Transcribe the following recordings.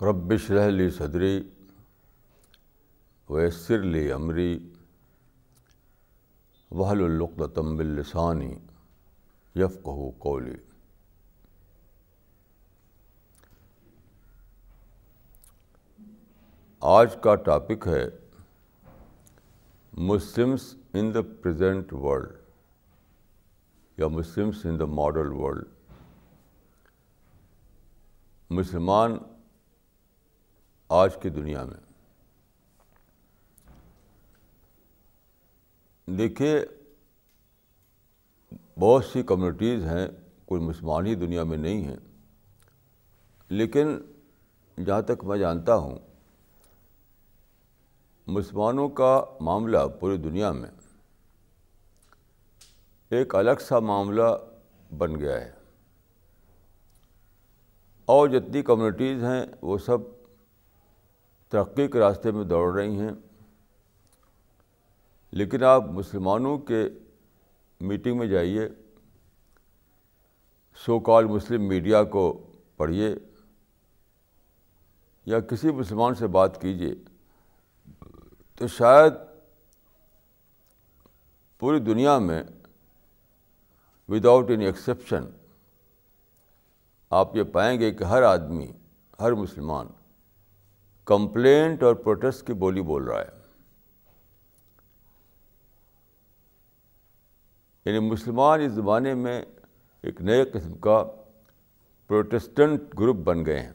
ربش لی صدری ویسر لی عمری وحل القتم باللسانی یفقہ قولی آج کا ٹاپک ہے Muslims in the present world یا Muslims in the modern world مسلمان آج کی دنیا میں۔ دیکھیے، بہت سی کمیونٹیز ہیں، کوئی مسلمان ہی دنیا میں نہیں ہیں، لیکن جہاں تک میں جانتا ہوں مسلمانوں کا معاملہ پوری دنیا میں ایک الگ سا معاملہ بن گیا ہے۔ اور جتنی کمیونٹیز ہیں، وہ سب ترقی کے راستے میں دوڑ رہی ہیں۔ لیکن آپ مسلمانوں کے میٹنگ میں جائیے۔ سو کال مسلم میڈیا کو پڑھیے۔ یا کسی مسلمان سے بات کیجیے۔ تو شاید پوری دنیا میں وداؤٹ اینی ایکسیپشن آپ یہ پائیں گے کہ ہر آدمی، ہر مسلمان کمپلینٹ اور پروٹیسٹ کی بولی بول رہا ہے۔ یعنی مسلمان اس زمانے میں ایک نئے قسم کا پروٹیسٹنٹ گروپ بن گئے ہیں۔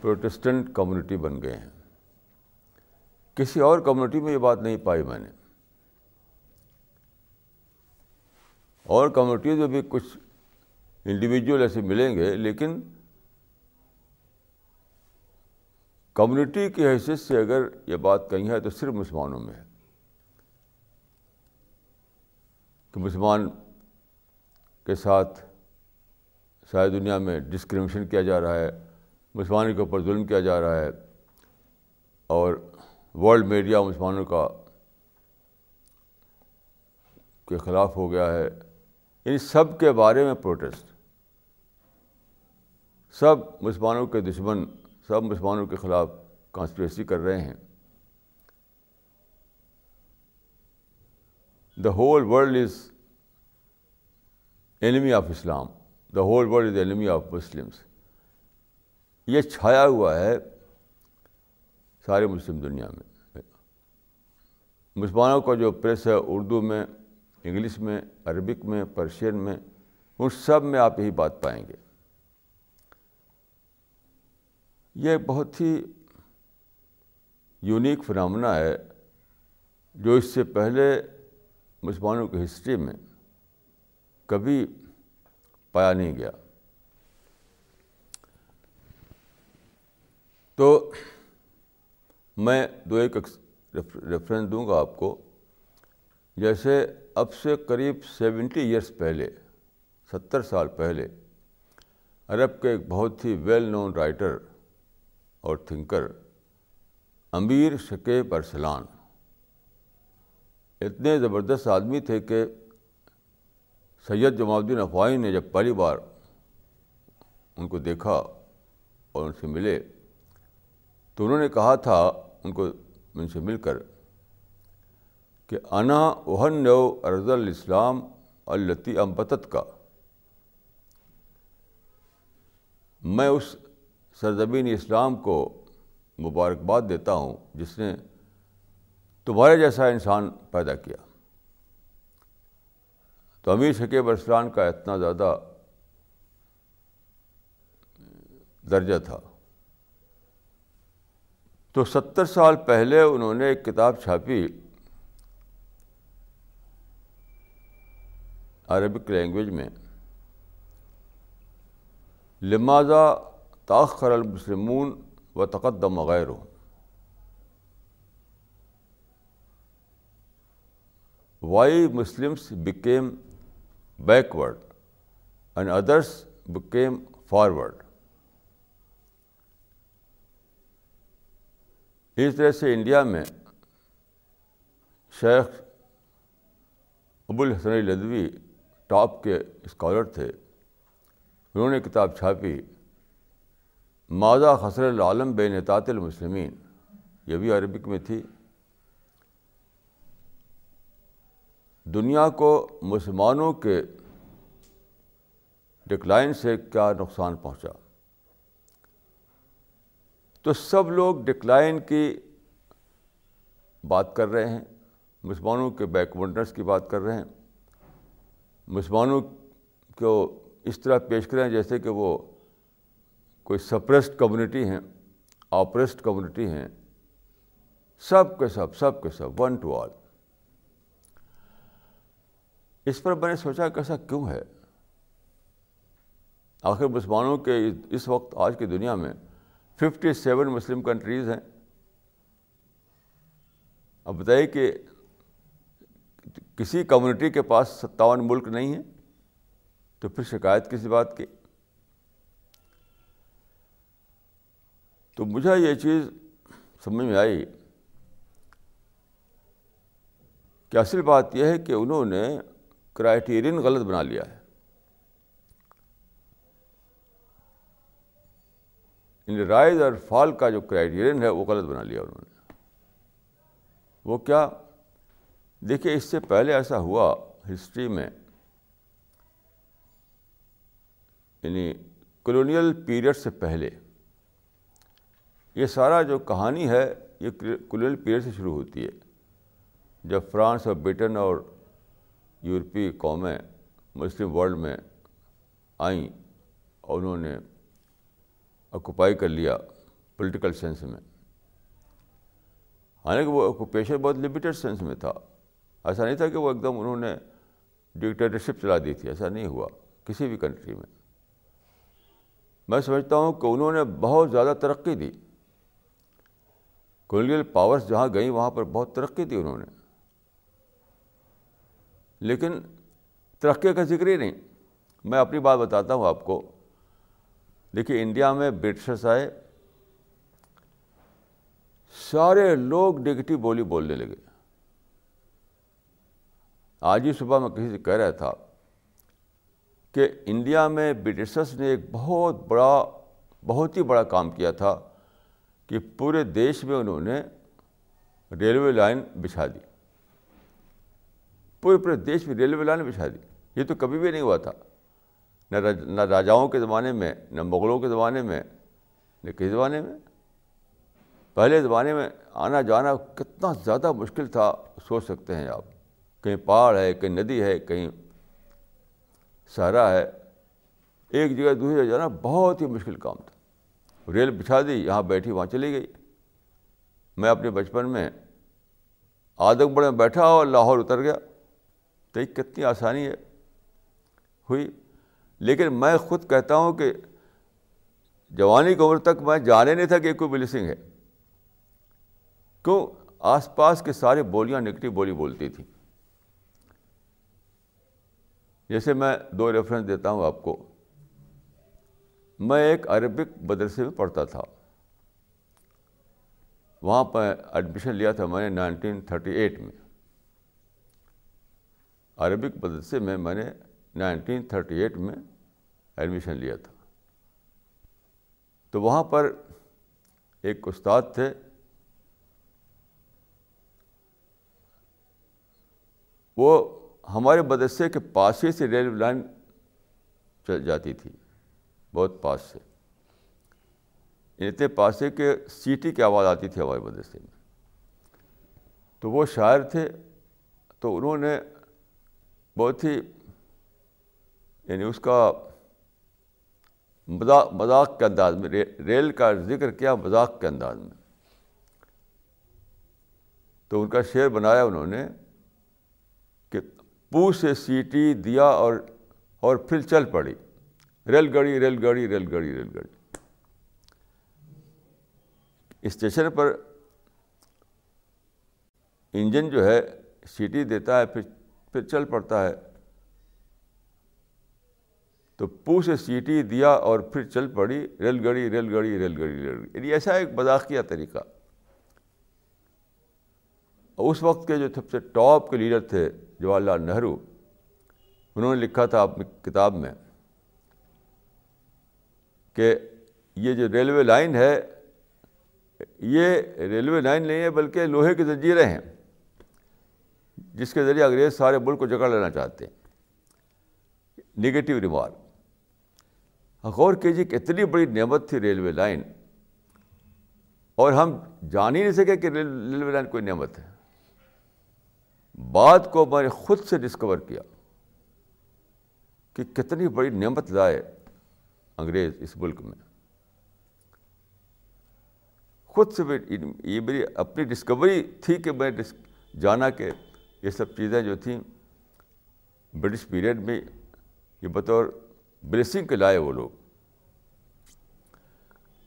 پروٹیسٹنٹ کمیونٹی بن گئے ہیں۔ کسی اور کمیونٹی میں یہ بات نہیں پائی میں نے۔ اور کمیونٹیز میں بھی کچھ انڈیویجول ایسے ملیں گے، لیکن کمیونٹی کی حیثیت سے اگر یہ بات کہیں ہے تو صرف مسلمانوں میں ہے۔ کہ مسلمان کے ساتھ ساری دنیا میں ڈسکریمنیشن کیا جا رہا ہے، مسلمانوں کے اوپر ظلم کیا جا رہا ہے اور ورلڈ میڈیا مسلمانوں کا کے خلاف ہو گیا ہے۔ ان سب کے بارے میں پروٹیسٹ۔ سب مسلمانوں کے دشمن، سب مسلمانوں کے خلاف کانسپریسی کر رہے ہیں۔ The whole world is enemy of Islam the whole world is enemy of Muslims یہ چھایا ہوا ہے سارے مسلم دنیا میں۔ مسلمانوں کا جو پریس ہے اردو میں، انگلش میں، عربک میں، پرشین میں، ان سب میں آپ یہی بات پائیں گے۔ یہ بہت ہی یونیک فنامنا ہے جو اس سے پہلے مسلمانوں کی ہسٹری میں کبھی پایا نہیں گیا۔ تو میں دو ایک ریفرنس دوں گا آپ کو۔ جیسے اب سے قریب سیونٹی ایئرس پہلے، ستر سال پہلے، عرب کے ایک بہت ہی ویل نون رائٹر اور تھنکر امیر شکیب ارسلان۔ اتنے زبردست آدمی تھے کہ سید جمال الدین افوائی نے جب پہلی بار ان کو دیکھا اور ان سے ملے تو انہوں نے کہا تھا ان کو ان سے مل کر کہ انا اوہن نو ارض الاسلام التی امبتت کا۔ میں اس سرزمین اسلام کو مبارکباد دیتا ہوں جس نے تمہارے جیسا انسان پیدا کیا۔ تو امیر شکیب ارسلان کا اتنا زیادہ درجہ تھا۔ تو ستر سال پہلے انہوں نے ایک کتاب چھاپی۔ عربک لینگویج میں۔ لماذا تاخر المسلمون و تقدم غیر Y Muslims became backward and others became forward اس طرح سے انڈیا میں شیخ ابو الحسن لدوی ٹاپ کے اسکالر تھے۔ انہوں نے کتاب چھاپی۔ ماضا خسر العالم بے نطاط المسلمین؟ یہ بھی عربک میں تھی۔ دنیا کو مسلمانوں کے ڈکلائن سے کیا نقصان پہنچا؟ تو سب لوگ ڈکلائن کی بات کر رہے ہیں۔ مسلمانوں کے بیک ونڈرس کی بات کر رہے ہیں۔ مسلمانوں کو اس طرح پیش کریں جیسے کہ وہ کوئی سپریسڈ کمیونٹی ہیں آپریسڈ کمیونٹی ہیں۔ سب کے سب سب کے سب ون ٹو آل اس پر میں نے سوچا کہ ایسا کیوں ہے؟ آخر مسلمانوں کے اس وقت، آج کی دنیا میں ففٹی سیون مسلم کنٹریز ہیں۔ اب بتائیے کہ کسی کمیونٹی کے پاس ستاون ملک نہیں ہے تو پھر شکایت کسی بات کی؟ تو مجھے یہ چیز سمجھ میں آئی۔ کہ اصل بات یہ ہے کہ انہوں نے کرائٹیرین غلط بنا لیا ہے۔ یعنی رائز اور فال کا جو کرائٹیرین ہے وہ غلط بنا لیا انہوں نے۔ وہ کیا؟ دیکھیے، اس سے پہلے ایسا ہوا ہسٹری میں یعنی کلونیل پیریڈ سے پہلے، یہ سارا جو کہانی ہے، یہ کلونیل پیریڈ سے شروع ہوتی ہے۔ جب فرانس اور برٹن اور یورپی قومیں مسلم ورلڈ میں آئیں اور انہوں نے آکوپائی کر لیا پولیٹیکل سینس میں۔ حالانکہ وہ آکوپیشن بہت لمیٹیڈ سینس میں تھا۔ ایسا نہیں تھا کہ وہ ایک دم انہوں نے ڈکٹیٹرشپ چلا دی تھی، ایسا نہیں ہوا کسی بھی کنٹری میں۔ میں سمجھتا ہوں کہ انہوں نے بہت زیادہ ترقی دی۔ کولونیل پاورس جہاں گئیں، وہاں پر بہت ترقی دی انہوں نے۔ لیکن ترقی کا ذکر ہی نہیں۔ میں اپنی بات بتاتا ہوں آپ کو۔ دیکھیے انڈیا میں برٹشرس آئے، سارے لوگ نگیٹو بولی بولنے لگے۔ آج ہی صبح میں کسی سے کہہ رہا تھا کہ انڈیا میں برٹشرس نے ایک بہت بڑا، بہت ہی بڑا کام کیا تھا کہ پورے دیش میں انہوں نے ریلوے لائن بچھا دی۔ پورے پورے دیش میں ریلوے لائن بچھا دی۔ یہ تو کبھی بھی نہیں ہوا تھا۔ نہ نہ راجاؤں کے زمانے میں، نہ مغلوں کے زمانے میں، نہ کس زمانے میں؟ پہلے زمانے میں آنا جانا کتنا زیادہ مشکل تھا، سوچ سکتے ہیں آپ۔ کہیں پہاڑ ہے، کہیں ندی ہے، کہیں صحرا ہے۔ ایک جگہ دوسری جگہ جانا بہت ہی مشکل کام تھا۔ ریل بچھا دی، یہاں بیٹھی، وہاں چلی گئی۔ میں اپنے بچپن میں آدم بڑے میں بیٹھا اور لاہور اتر گیا۔ تو یہ کتنی آسانی ہے۔ ہوئی۔ لیکن میں خود کہتا ہوں کہ جوانی کی عمر تک میں جانے نہیں تھا کہ کوئی بلیسنگ ہے۔ کیوں؟ آس پاس کے سارے بولیاں نگیٹو بولی بولتی تھیں۔ جیسے میں دو ریفرنس دیتا ہوں آپ کو۔ میں ایک عربک مدرسے میں پڑھتا تھا۔ وہاں پہ ایڈمیشن لیا تھا میں نے نائنٹین تھرٹی ایٹ میں۔ عربک مدرسے میں میں نے نائنٹین تھرٹی ایٹ میں ایڈمیشن لیا تھا۔ تو وہاں پر ایک استاد تھے۔ وہ ہمارے مدرسے کے پاس ہی سے ریلوے لائن چل جاتی تھی، بہت پاس سے۔ اتنے پاس سے کہ سیٹی کی آواز آتی تھی ہمارے مدرسے میں۔ تو وہ شاعر تھے۔ تو انہوں نے بہت ہی یعنی اس کا مذاق مذاق کے انداز میں، ریل کا ذکر کیا مذاق کے انداز میں۔ تو ان کا شعر بنایا انہوں نے کہ پو سے سیٹی دیا اور اور پھر چل پڑی۔ ریل گاڑی ریل گاڑی ریل گاڑی ریل گاڑی۔ اسٹیشن پر انجن جو ہے سیٹی دیتا ہے، پھر پھر چل پڑتا ہے۔ تو پو سے سیٹی دیا اور پھر چل پڑی ریل گاڑی ریل گاڑی ریل گاڑی ریل گاڑی یعنی ایسا ایک مذاقیہ طریقہ۔ اس وقت کے جو سب سے ٹاپ کے لیڈر تھے، جواہر لال نہرو، انہوں نے لکھا تھا اپنی کتاب میں کہ یہ جو ریلوے لائن ہے، یہ ریلوے لائن نہیں ہے بلکہ لوہے کی زنجیریں ہیں، جس کے ذریعے انگریز سارے ملک کو جکڑ لینا چاہتے ہیں۔ Negative remark. غور کیجیے کہ اتنی بڑی نعمت تھی ریلوے لائن اور ہم جان ہی نہیں سکے کہ ریلوے لائن کوئی نعمت ہے۔ بات کو میں نے خود سے ڈسکور کیا کہ کتنی بڑی نعمت لائے انگریز اس ملک میں۔ خود سے یہ میری اپنی ڈسکوری تھی کہ میں جانا کہ یہ سب چیزیں جو تھیں برٹش پیریڈ میں یہ بطور بلیسنگ کے لائے وہ لوگ۔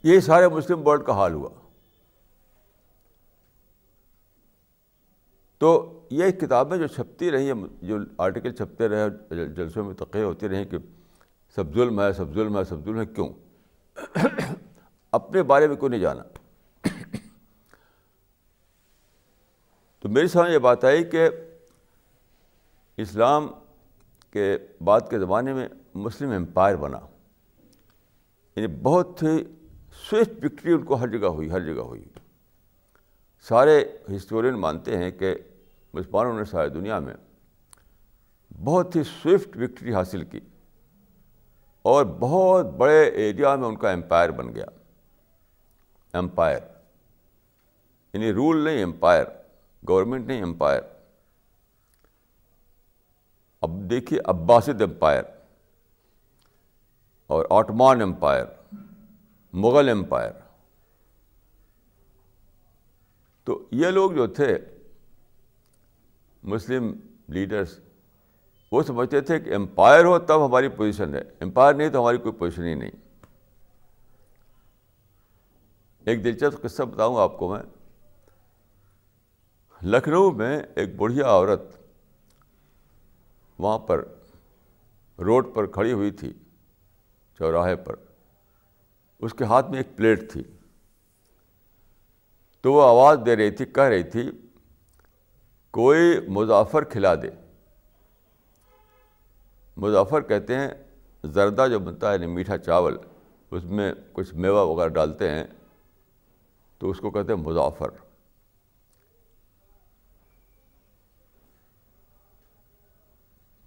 یہ سارے مسلم ورلڈ کا حال ہوا۔ تو یہ کتابیں جو چھپتی رہی ہیں جو آرٹیکل چھپتے رہے جلسوں میں تقریر ہوتی رہیں کہ سب ظلم ہے، سب ظلم ہے، سب ظلم ہے، کیوں؟ اپنے بارے میں کیوں نہیں جانا؟ تو میری سامنے یہ بات آئی کہ اسلام کے بعد کے زمانے میں مسلم امپائر بنا۔ یعنی بہت ہی سوئفٹ وکٹری ان کو ہر جگہ ہوئی، ہر جگہ ہوئی۔ سارے ہسٹورین مانتے ہیں کہ مسلمانوں نے ساری دنیا میں بہت ہی سوئفٹ وکٹری حاصل کی اور بہت بڑے ایریا میں ان کا امپائر بن گیا۔ امپائر یعنی رول نہیں، امپائر، گورنمنٹ نہیں، امپائر۔ اب دیکھیے عباسد امپائر اور آٹمان امپائر۔ مغل امپائر۔ تو یہ لوگ جو تھے، مسلم لیڈرس وہ سمجھتے تھے کہ امپائر ہو تب ہماری پوزیشن ہے۔ امپائر نہیں تو ہماری کوئی پوزیشن ہی نہیں۔ ایک دلچسپ قصہ بتاؤں آپ کو میں۔ لکھنؤ میں ایک بڑھیا عورت وہاں پر روڈ پر کھڑی ہوئی تھی، چوراہے پر۔ اس کے ہاتھ میں ایک پلیٹ تھی۔ تو وہ آواز دے رہی تھی، کہہ رہی تھی، کوئی مظافر کھلا دے۔ مظافر کہتے ہیں، زردہ جو بنتا ہے یعنی میٹھا چاول، اس میں کچھ میوہ وغیرہ ڈالتے ہیں۔ تو اس کو کہتے ہیں مظافر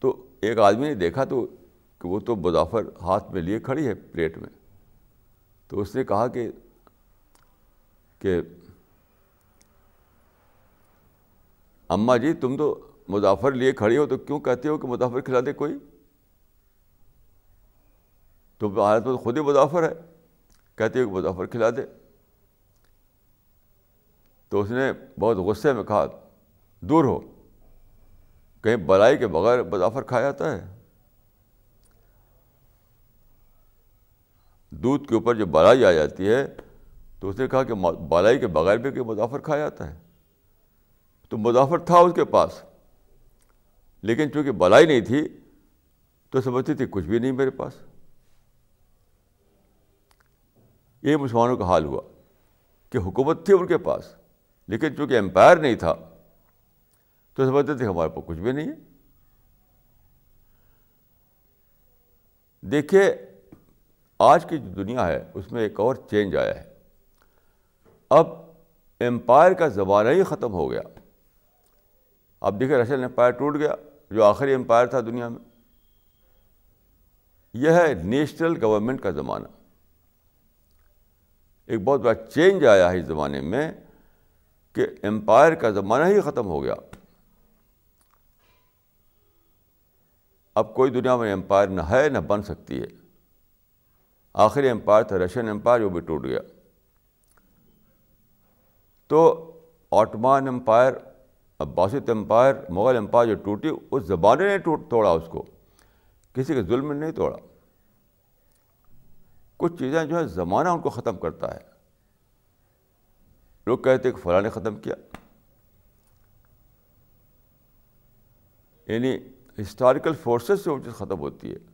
تو ایک آدمی نے دیکھا تو کہ وہ تو مظافر ہاتھ میں لیے کھڑی ہے پلیٹ میں۔ تو اس نے کہا کہ کہ اماں جی تم تو مظافر لیے کھڑی ہو، تو کیوں کہتے ہو کہ مظافر کھلا دے کوئی؟ تو حالت میں خود ہی مظافر ہے، کہتے ہو کہ مظافر کھلا دے تو اس نے بہت غصے میں کہا، دور ہو، کہیں بلائی کے بغیر مظافر کھایا جاتا ہے۔ دودھ کے اوپر جو بلائی آ جاتی ہے، تو اس نے کہا کہ بالائی کے بغیر بھی کہ مظافر کھایا جاتا ہے۔ تو مظافر تھا اس کے پاس، لیکن چونکہ بلائی نہیں تھی، تو سمجھتی تھی کچھ بھی نہیں میرے پاس۔ یہ مسلمانوں کا حال ہوا کہ حکومت تھی ان کے پاس، لیکن چونکہ امپائر نہیں تھا، تو سمجھتے تھے ہمارے پاس کچھ بھی نہیں ہے۔ دیکھیے آج کی جو دنیا ہے، اس میں ایک اور چینج آیا ہے۔ اب امپائر کا زمانہ ہی ختم ہو گیا۔ اب دیکھیں رشین امپائر ٹوٹ گیا، جو آخری امپائر تھا دنیا میں۔ یہ ہے نیشنل گورنمنٹ کا زمانہ۔ ایک بہت بڑا چینج آیا ہے اس زمانے میں کہ امپائر کا زمانہ ہی ختم ہو گیا۔ اب کوئی دنیا میں امپائر نہ ہے، نہ بن سکتی ہے۔ آخری امپائر تھا، رشین امپائر وہ بھی ٹوٹ گیا۔ تو Ottoman empire Abbasid empire, Mughal empire جو ٹوٹی، اس زمانے نے ٹوٹ، توڑا اس کو۔ کسی کے ظلم نے نہیں توڑا۔ کچھ چیزیں جو ہے زمانہ ان کو ختم کرتا ہے۔ لوگ کہتے کہ فلاں نے ختم کیا۔ یعنی ہسٹوریکل فورسز سے وہ چیز ختم ہوتی ہے۔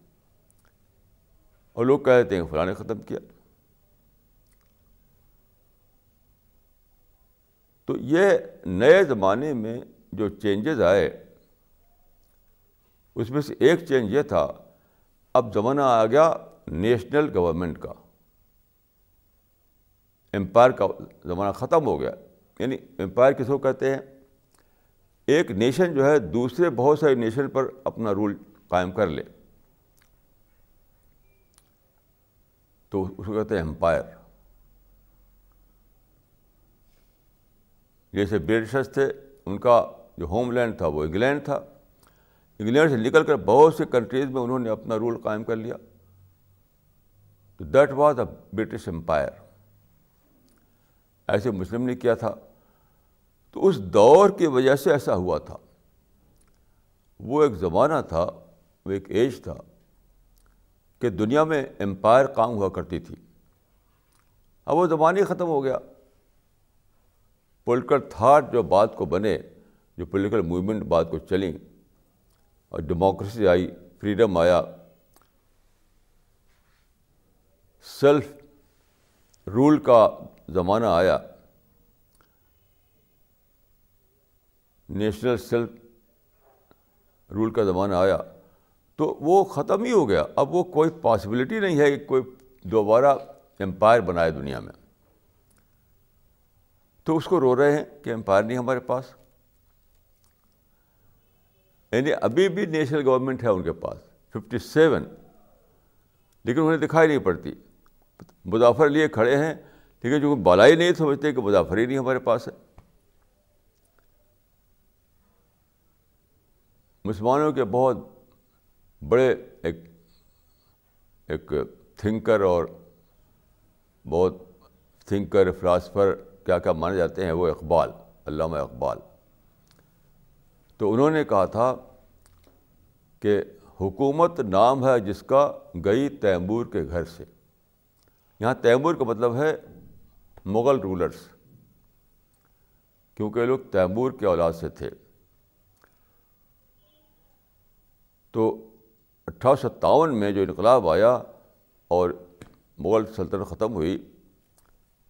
اور لوگ کہتے ہیں فلاں نے ختم کیا۔ تو یہ نئے زمانے میں جو چینجز آئے، اس میں سے ایک چینج یہ تھا، اب زمانہ آ گیا نیشنل گورنمنٹ کا۔ امپائر کا زمانہ ختم ہو گیا۔ یعنی امپائر کس کو کہتے ہیں؟ ایک نیشن جو ہے، دوسرے بہت سارے نیشن پر اپنا رول قائم کر لے۔ تو اس کو کہتے ہیں امپائر جیسے برٹشرس تھے ان کا جو ہوم لینڈ تھا وہ انگلینڈ تھا انگلینڈ سے نکل کر بہت سے کنٹریز میں انہوں نے اپنا رول قائم کر لیا تو that was a British empire ایسے مسلم نے کیا تھا تو اس دور کی وجہ سے ایسا ہوا تھا وہ ایک زمانہ تھا وہ ایک ایج تھا کہ دنیا میں امپائر کام ہوا کرتی تھی۔ اب وہ زمانہ ہی ختم ہو گیا۔ پولیٹیکل تھاٹ جو بات کو بنے، جو پولیٹیکل موومنٹ بات کو چلیں اور ڈیموکریسی آئی، فریڈم آیا۔ سیلف رول کا زمانہ آیا۔ نیشنل سیلف رول کا زمانہ آیا۔ تو وہ ختم ہی ہو گیا۔ اب وہ کوئی پاسبلٹی نہیں ہے کہ کوئی دوبارہ امپائر بنائے دنیا میں۔ تو اس کو رو رہے ہیں کہ امپائر نہیں ہمارے پاس۔ یعنی ابھی بھی نیشنل گورنمنٹ ہے ان کے پاس ففٹی سیون لیکن انہیں دکھائی نہیں پڑتی۔ مظافر لیے کھڑے ہیں، لیکن جو بالا ہی نہیں سمجھتے کہ مظافر ہی نہیں ہمارے پاس ہے۔ مسلمانوں کے بہت بڑے ایک ایک تھنکر اور بہت تھنکر، فلاسفر کیا کیا مانے جاتے ہیں وہ اقبال، علامہ اقبال۔ تو انہوں نے کہا تھا کہ حکومت نام ہے جس کا گئی تیمور کے گھر سے۔ یہاں تیمور کا مطلب ہے مغل رولرس کیونکہ لوگ تیمور کے اولاد سے تھے۔ تو اٹھارہ ستاون میں جو انقلاب آیا اور مغل سلطنت ختم ہوئی،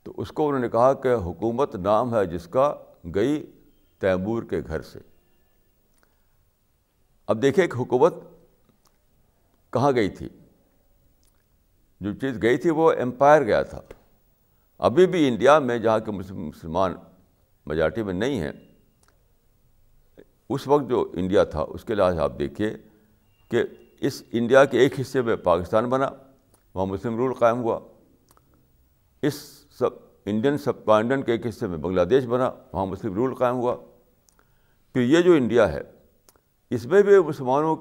تو اس کو انہوں نے کہا کہ حکومت نام ہے جس کا گئی تیمور کے گھر سے۔ اب دیکھیں کہ حکومت کہاں گئی تھی۔ جو چیز گئی تھی وہ امپائر گیا تھا۔ ابھی بھی انڈیا میں جہاں کے مسلمان میجارٹی میں نہیں ہیں، اس وقت جو انڈیا تھا، اس کے لحاظ آپ دیکھیے کہ اس انڈیا کے ایک حصے میں پاکستان بنا، وہاں مسلم رول قائم ہوا۔ اس سب انڈین سب کانٹینٹ کے ایک حصے میں بنگلہ دیش بنا، وہاں مسلم رول قائم ہوا۔ پھر یہ جو انڈیا ہے، اس میں بھی مسلمانوں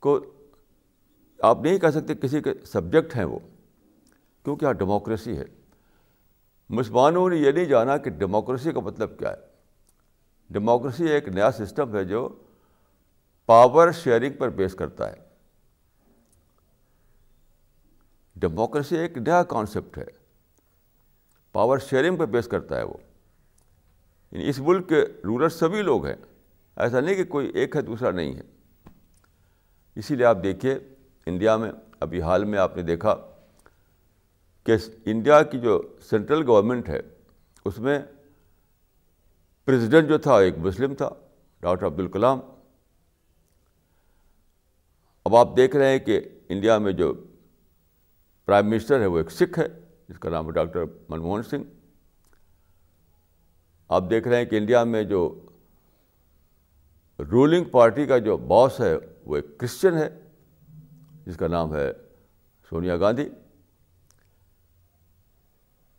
کو آپ نہیں کہہ سکتے کسی کے سبجیکٹ ہیں وہ، کیونکہ یہاں ڈیموکریسی ہے۔ مسلمانوں نے یہ نہیں جانا کہ ڈیموکریسی کا مطلب کیا ہے۔ ڈیموکریسی ایک نیا سسٹم ہے جو پاور شیئرنگ پر بیس کرتا ہے۔ ڈیموکریسی ایک نیا کانسیپٹ ہے۔ پاور شیئرنگ پر بیس کرتا ہے وہ۔ یعنی اس ملک کے رولر سبھی لوگ ہیں۔ ایسا نہیں کہ کوئی ایک ہے، دوسرا نہیں ہے۔ اسی لیے آپ دیکھیے، انڈیا میں، ابھی حال میں آپ نے دیکھا کہ انڈیا کی جو سینٹرل گورنمنٹ ہے، اس میں پریزیڈنٹ جو تھا، ایک مسلم تھا، ڈاکٹر عبدالکلام اب آپ دیکھ رہے ہیں کہ انڈیا میں جو پرائم منسٹر ہے وہ ایک سکھ ہے، جس کا نام ہے ڈاکٹر منموہن سنگھ۔ آپ دیکھ رہے ہیں کہ انڈیا میں جو رولنگ پارٹی کا جو باس ہے، وہ ایک کرسچن ہے، جس کا نام ہے سونیا گاندھی۔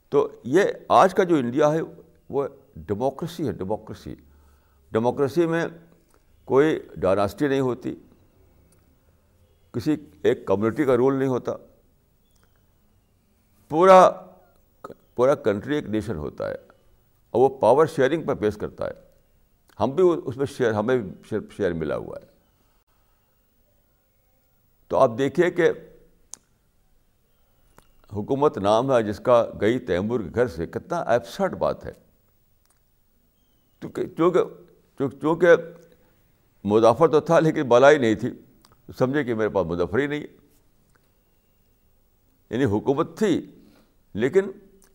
تو یہ آج کا جو انڈیا ہے، وہ ڈیموکریسی ہے ڈیموکریسی ڈیموکریسی میں کوئی ڈائناسٹی نہیں ہوتی، کسی ایک کمیونٹی کا رول نہیں ہوتا۔ پورا پورا کنٹری ایک نیشن ہوتا ہے اور وہ پاور شیئرنگ پر پیش کرتا ہے۔ ہم بھی اس میں شیئر ہمیں بھی شیئر ملا ہوا ہے۔ تو آپ دیکھیے کہ حکومت نام ہے جس کا گئی تیمور کے گھر سے کتنا ایپسٹ بات ہے۔ چونکہ چونکہ مضافر تو تھا لیکن بلائی نہیں تھی۔ سمجھے کہ میرے پاس مظفر ہی نہیں یعنی حکومت تھی۔ لیکن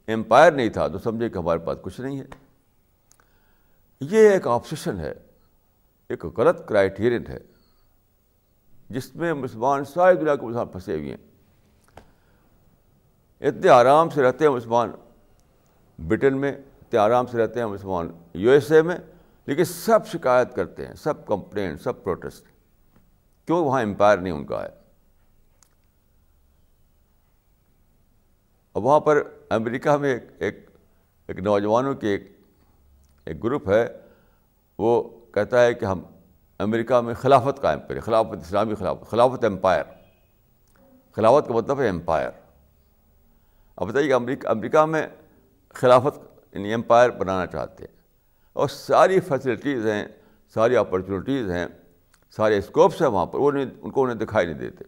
امپائر نہیں تھا تو سمجھے کہ ہمارے پاس کچھ نہیں ہے۔ یہ ایک آپشن ہے، ایک غلط کرائٹیرین ہے، جس میں مسلمان ساری دنیا کے مسلمان پھنسے ہوئے ہیں۔ اتنے آرام سے رہتے ہیں مسلمان برٹن میں، اتنے آرام سے رہتے ہیں مسلمان یو ایس اے میں، لیکن سب شکایت کرتے ہیں، سب کمپلین، سب پروٹیسٹ۔ کیوں وہاں امپائر نہیں ان کا ہے؟ اور وہاں پر امریکہ میں ایک ایک ایک نوجوانوں کی ایک ایک گروپ ہے، وہ کہتا ہے کہ ہم امریکہ میں خلافت قائم کریں، خلافت اسلامی خلافت خلافت امپائر۔ خلافت کا مطلب ہے امپائر۔ اب بتائیے کہ امریکہ امریکہ میں خلافت یعنی امپائر بنانا چاہتے ہیں۔ اور ساری فیسلٹیز ہیں، ساری اپرچونیٹیز ہیں، سارے اسکوپس ہیں وہاں پر، وہ نہیں ان کو انہیں دکھائی نہیں دیتے۔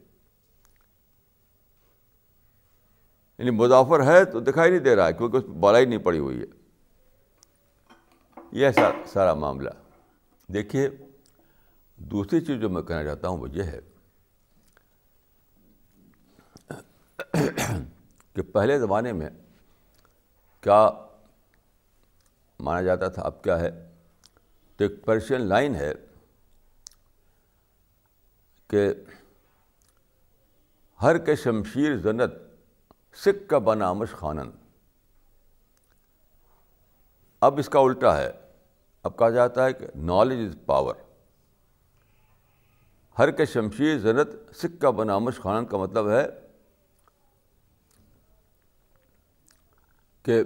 یعنی مظافر ہے تو دکھائی نہیں دے رہا ہے کیونکہ اس بالائی نہیں پڑی ہوئی ہے۔ یہ سارا معاملہ۔ دیکھیے، دوسری چیز جو میں کہنا چاہتا ہوں وہ یہ ہے کہ پہلے زمانے میں کیا مانا جاتا تھا؟ اب کیا ہے؟ تو ایک پرشین لائن ہے کہ ہر کے شمشیر زنت سکھ کا بنامش خانن۔ اب اس کا الٹا ہے۔ اب کہا جاتا ہے کہ نالج از پاور ہر کے شمشیر زنت سکھ کا بنامش خانن کا مطلب ہے کہ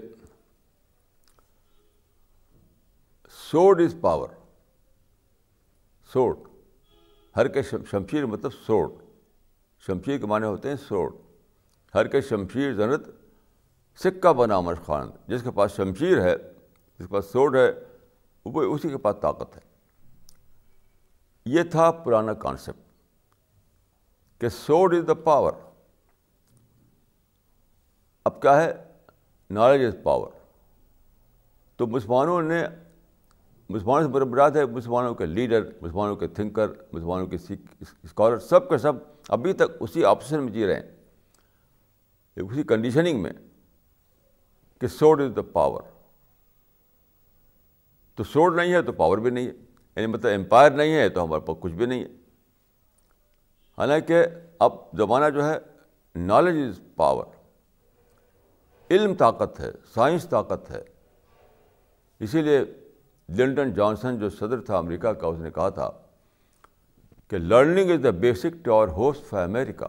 سوڈ از پاور سوڈ ہر کے شمشیر مطلب سوڈ شمشیر کے معنی ہوتے ہیں سوڈ ہر کے شمشیر زنت سکہ بنا مش خان جس کے پاس شمشیر ہے، جس کے پاس سوڈ ہے، وہ اسی کے پاس طاقت ہے۔ یہ تھا پرانا کانسیپٹ کہ سوڈ از دا پاور اب کیا ہے؟ نالج از پاور تو مسلمانوں نے، مسلمانوں سے بربراد ہے، مسلمانوں کے لیڈر مسلمانوں کے تھنکر مسلمانوں کے اسکالر سب کے سب ابھی تک اسی آپشن میں جی رہے ہیں۔ اسی کنڈیشننگ میں کہ سوڈ از دا پاور تو سوڈ نہیں ہے تو پاور بھی نہیں ہے. یعنی مطلب امپائر نہیں ہے تو ہمارے پاس کچھ بھی نہیں ہے. حالانکہ اب زمانہ جو ہے نالج از پاور علم طاقت ہے سائنس طاقت ہے. اسی لیے لنڈن جانسن جو صدر تھا امریکہ کا، اس نے کہا تھا کہ learning is the basic to our host for America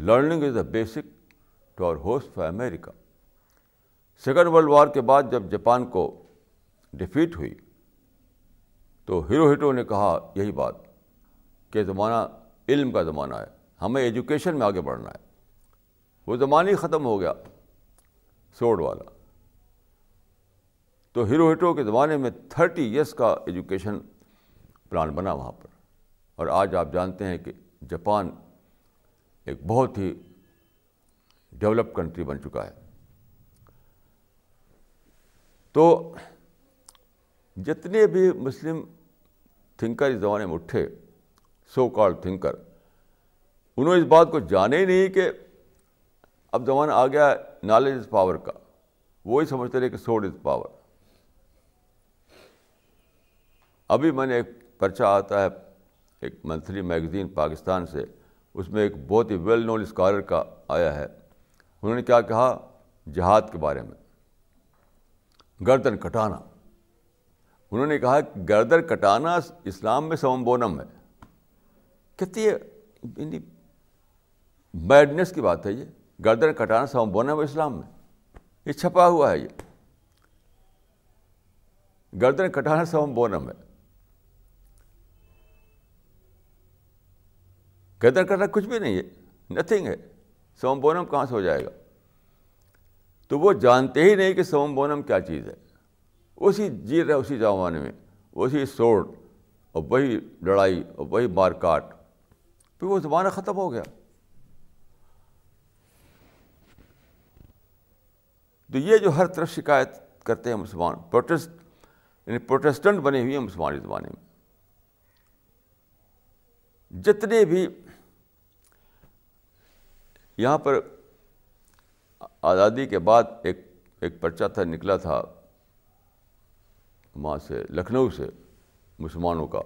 learning is the basic to our host for America second world war کے بعد جب جاپان کو ڈیفیٹ ہوئی، تو ہیرو ہیٹو نے کہا یہی بات کہ زمانہ علم کا زمانہ ہے، ہمیں ایجوکیشن میں آگے بڑھنا ہے۔ وہ زمانہ ہی ختم ہو گیا سوڈ والا۔ تو ہیرو ہیٹو کے زمانے میں تھرٹی ایئرس کا ایجوکیشن پلان بنا وہاں پر۔ اور آج آپ جانتے ہیں کہ جاپان ایک بہت ہی ڈیولپ کنٹری بن چکا ہے۔ تو جتنے بھی مسلم تھنکر اس زمانے میں اٹھے سو کال تھنکر انہوں نے اس بات کو جانے ہی نہیں کہ اب زمانہ آ گیا نالج از پاور کا۔ وہی سمجھتے رہے کہ سوڈ از پاور ابھی میں نے ایک پرچہ آتا ہے ایک منتھلی میگزین پاکستان سے۔ اس میں ایک بہت ہی ویل نون اسکالر کا آیا ہے۔ انہوں نے کیا کہا؟ جہاد کے بارے میں۔ گردن کٹانا۔ انہوں نے کہا کہ گردن کٹانا اسلام میں سوم بونم ہے۔ کہتی ہے یعنی بیڈنس کی بات ہے یہ۔ گردن کٹانا سوم بونم ہے اسلام میں۔ یہ چھپا ہوا ہے یہ۔ گردن کٹانا سوم بونم ہے۔ گدر کرنا کچھ بھی نہیں ہے نتھنگ ہے۔ سوم بونم کہاں سے ہو جائے گا؟ تو وہ جانتے ہی نہیں کہ سوم بونم کیا چیز ہے۔ اسی جی رہے اسی زمانے میں، اسی سوڑ اور وہی لڑائی اور وہی مار کاٹ۔ پھر وہ زمانہ ختم ہو گیا۔ تو یہ جو ہر طرف شکایت کرتے ہیں مسلمان، پروٹیسٹ یعنی پروٹیسٹنٹ بنے ہوئے ہیں مسلمان زمانے میں۔ جتنے بھی یہاں پر آزادی کے بعد ایک ایک پرچہ تھا، نکلا تھا وہاں سے، لکھنؤ سے مسلمانوں کا۔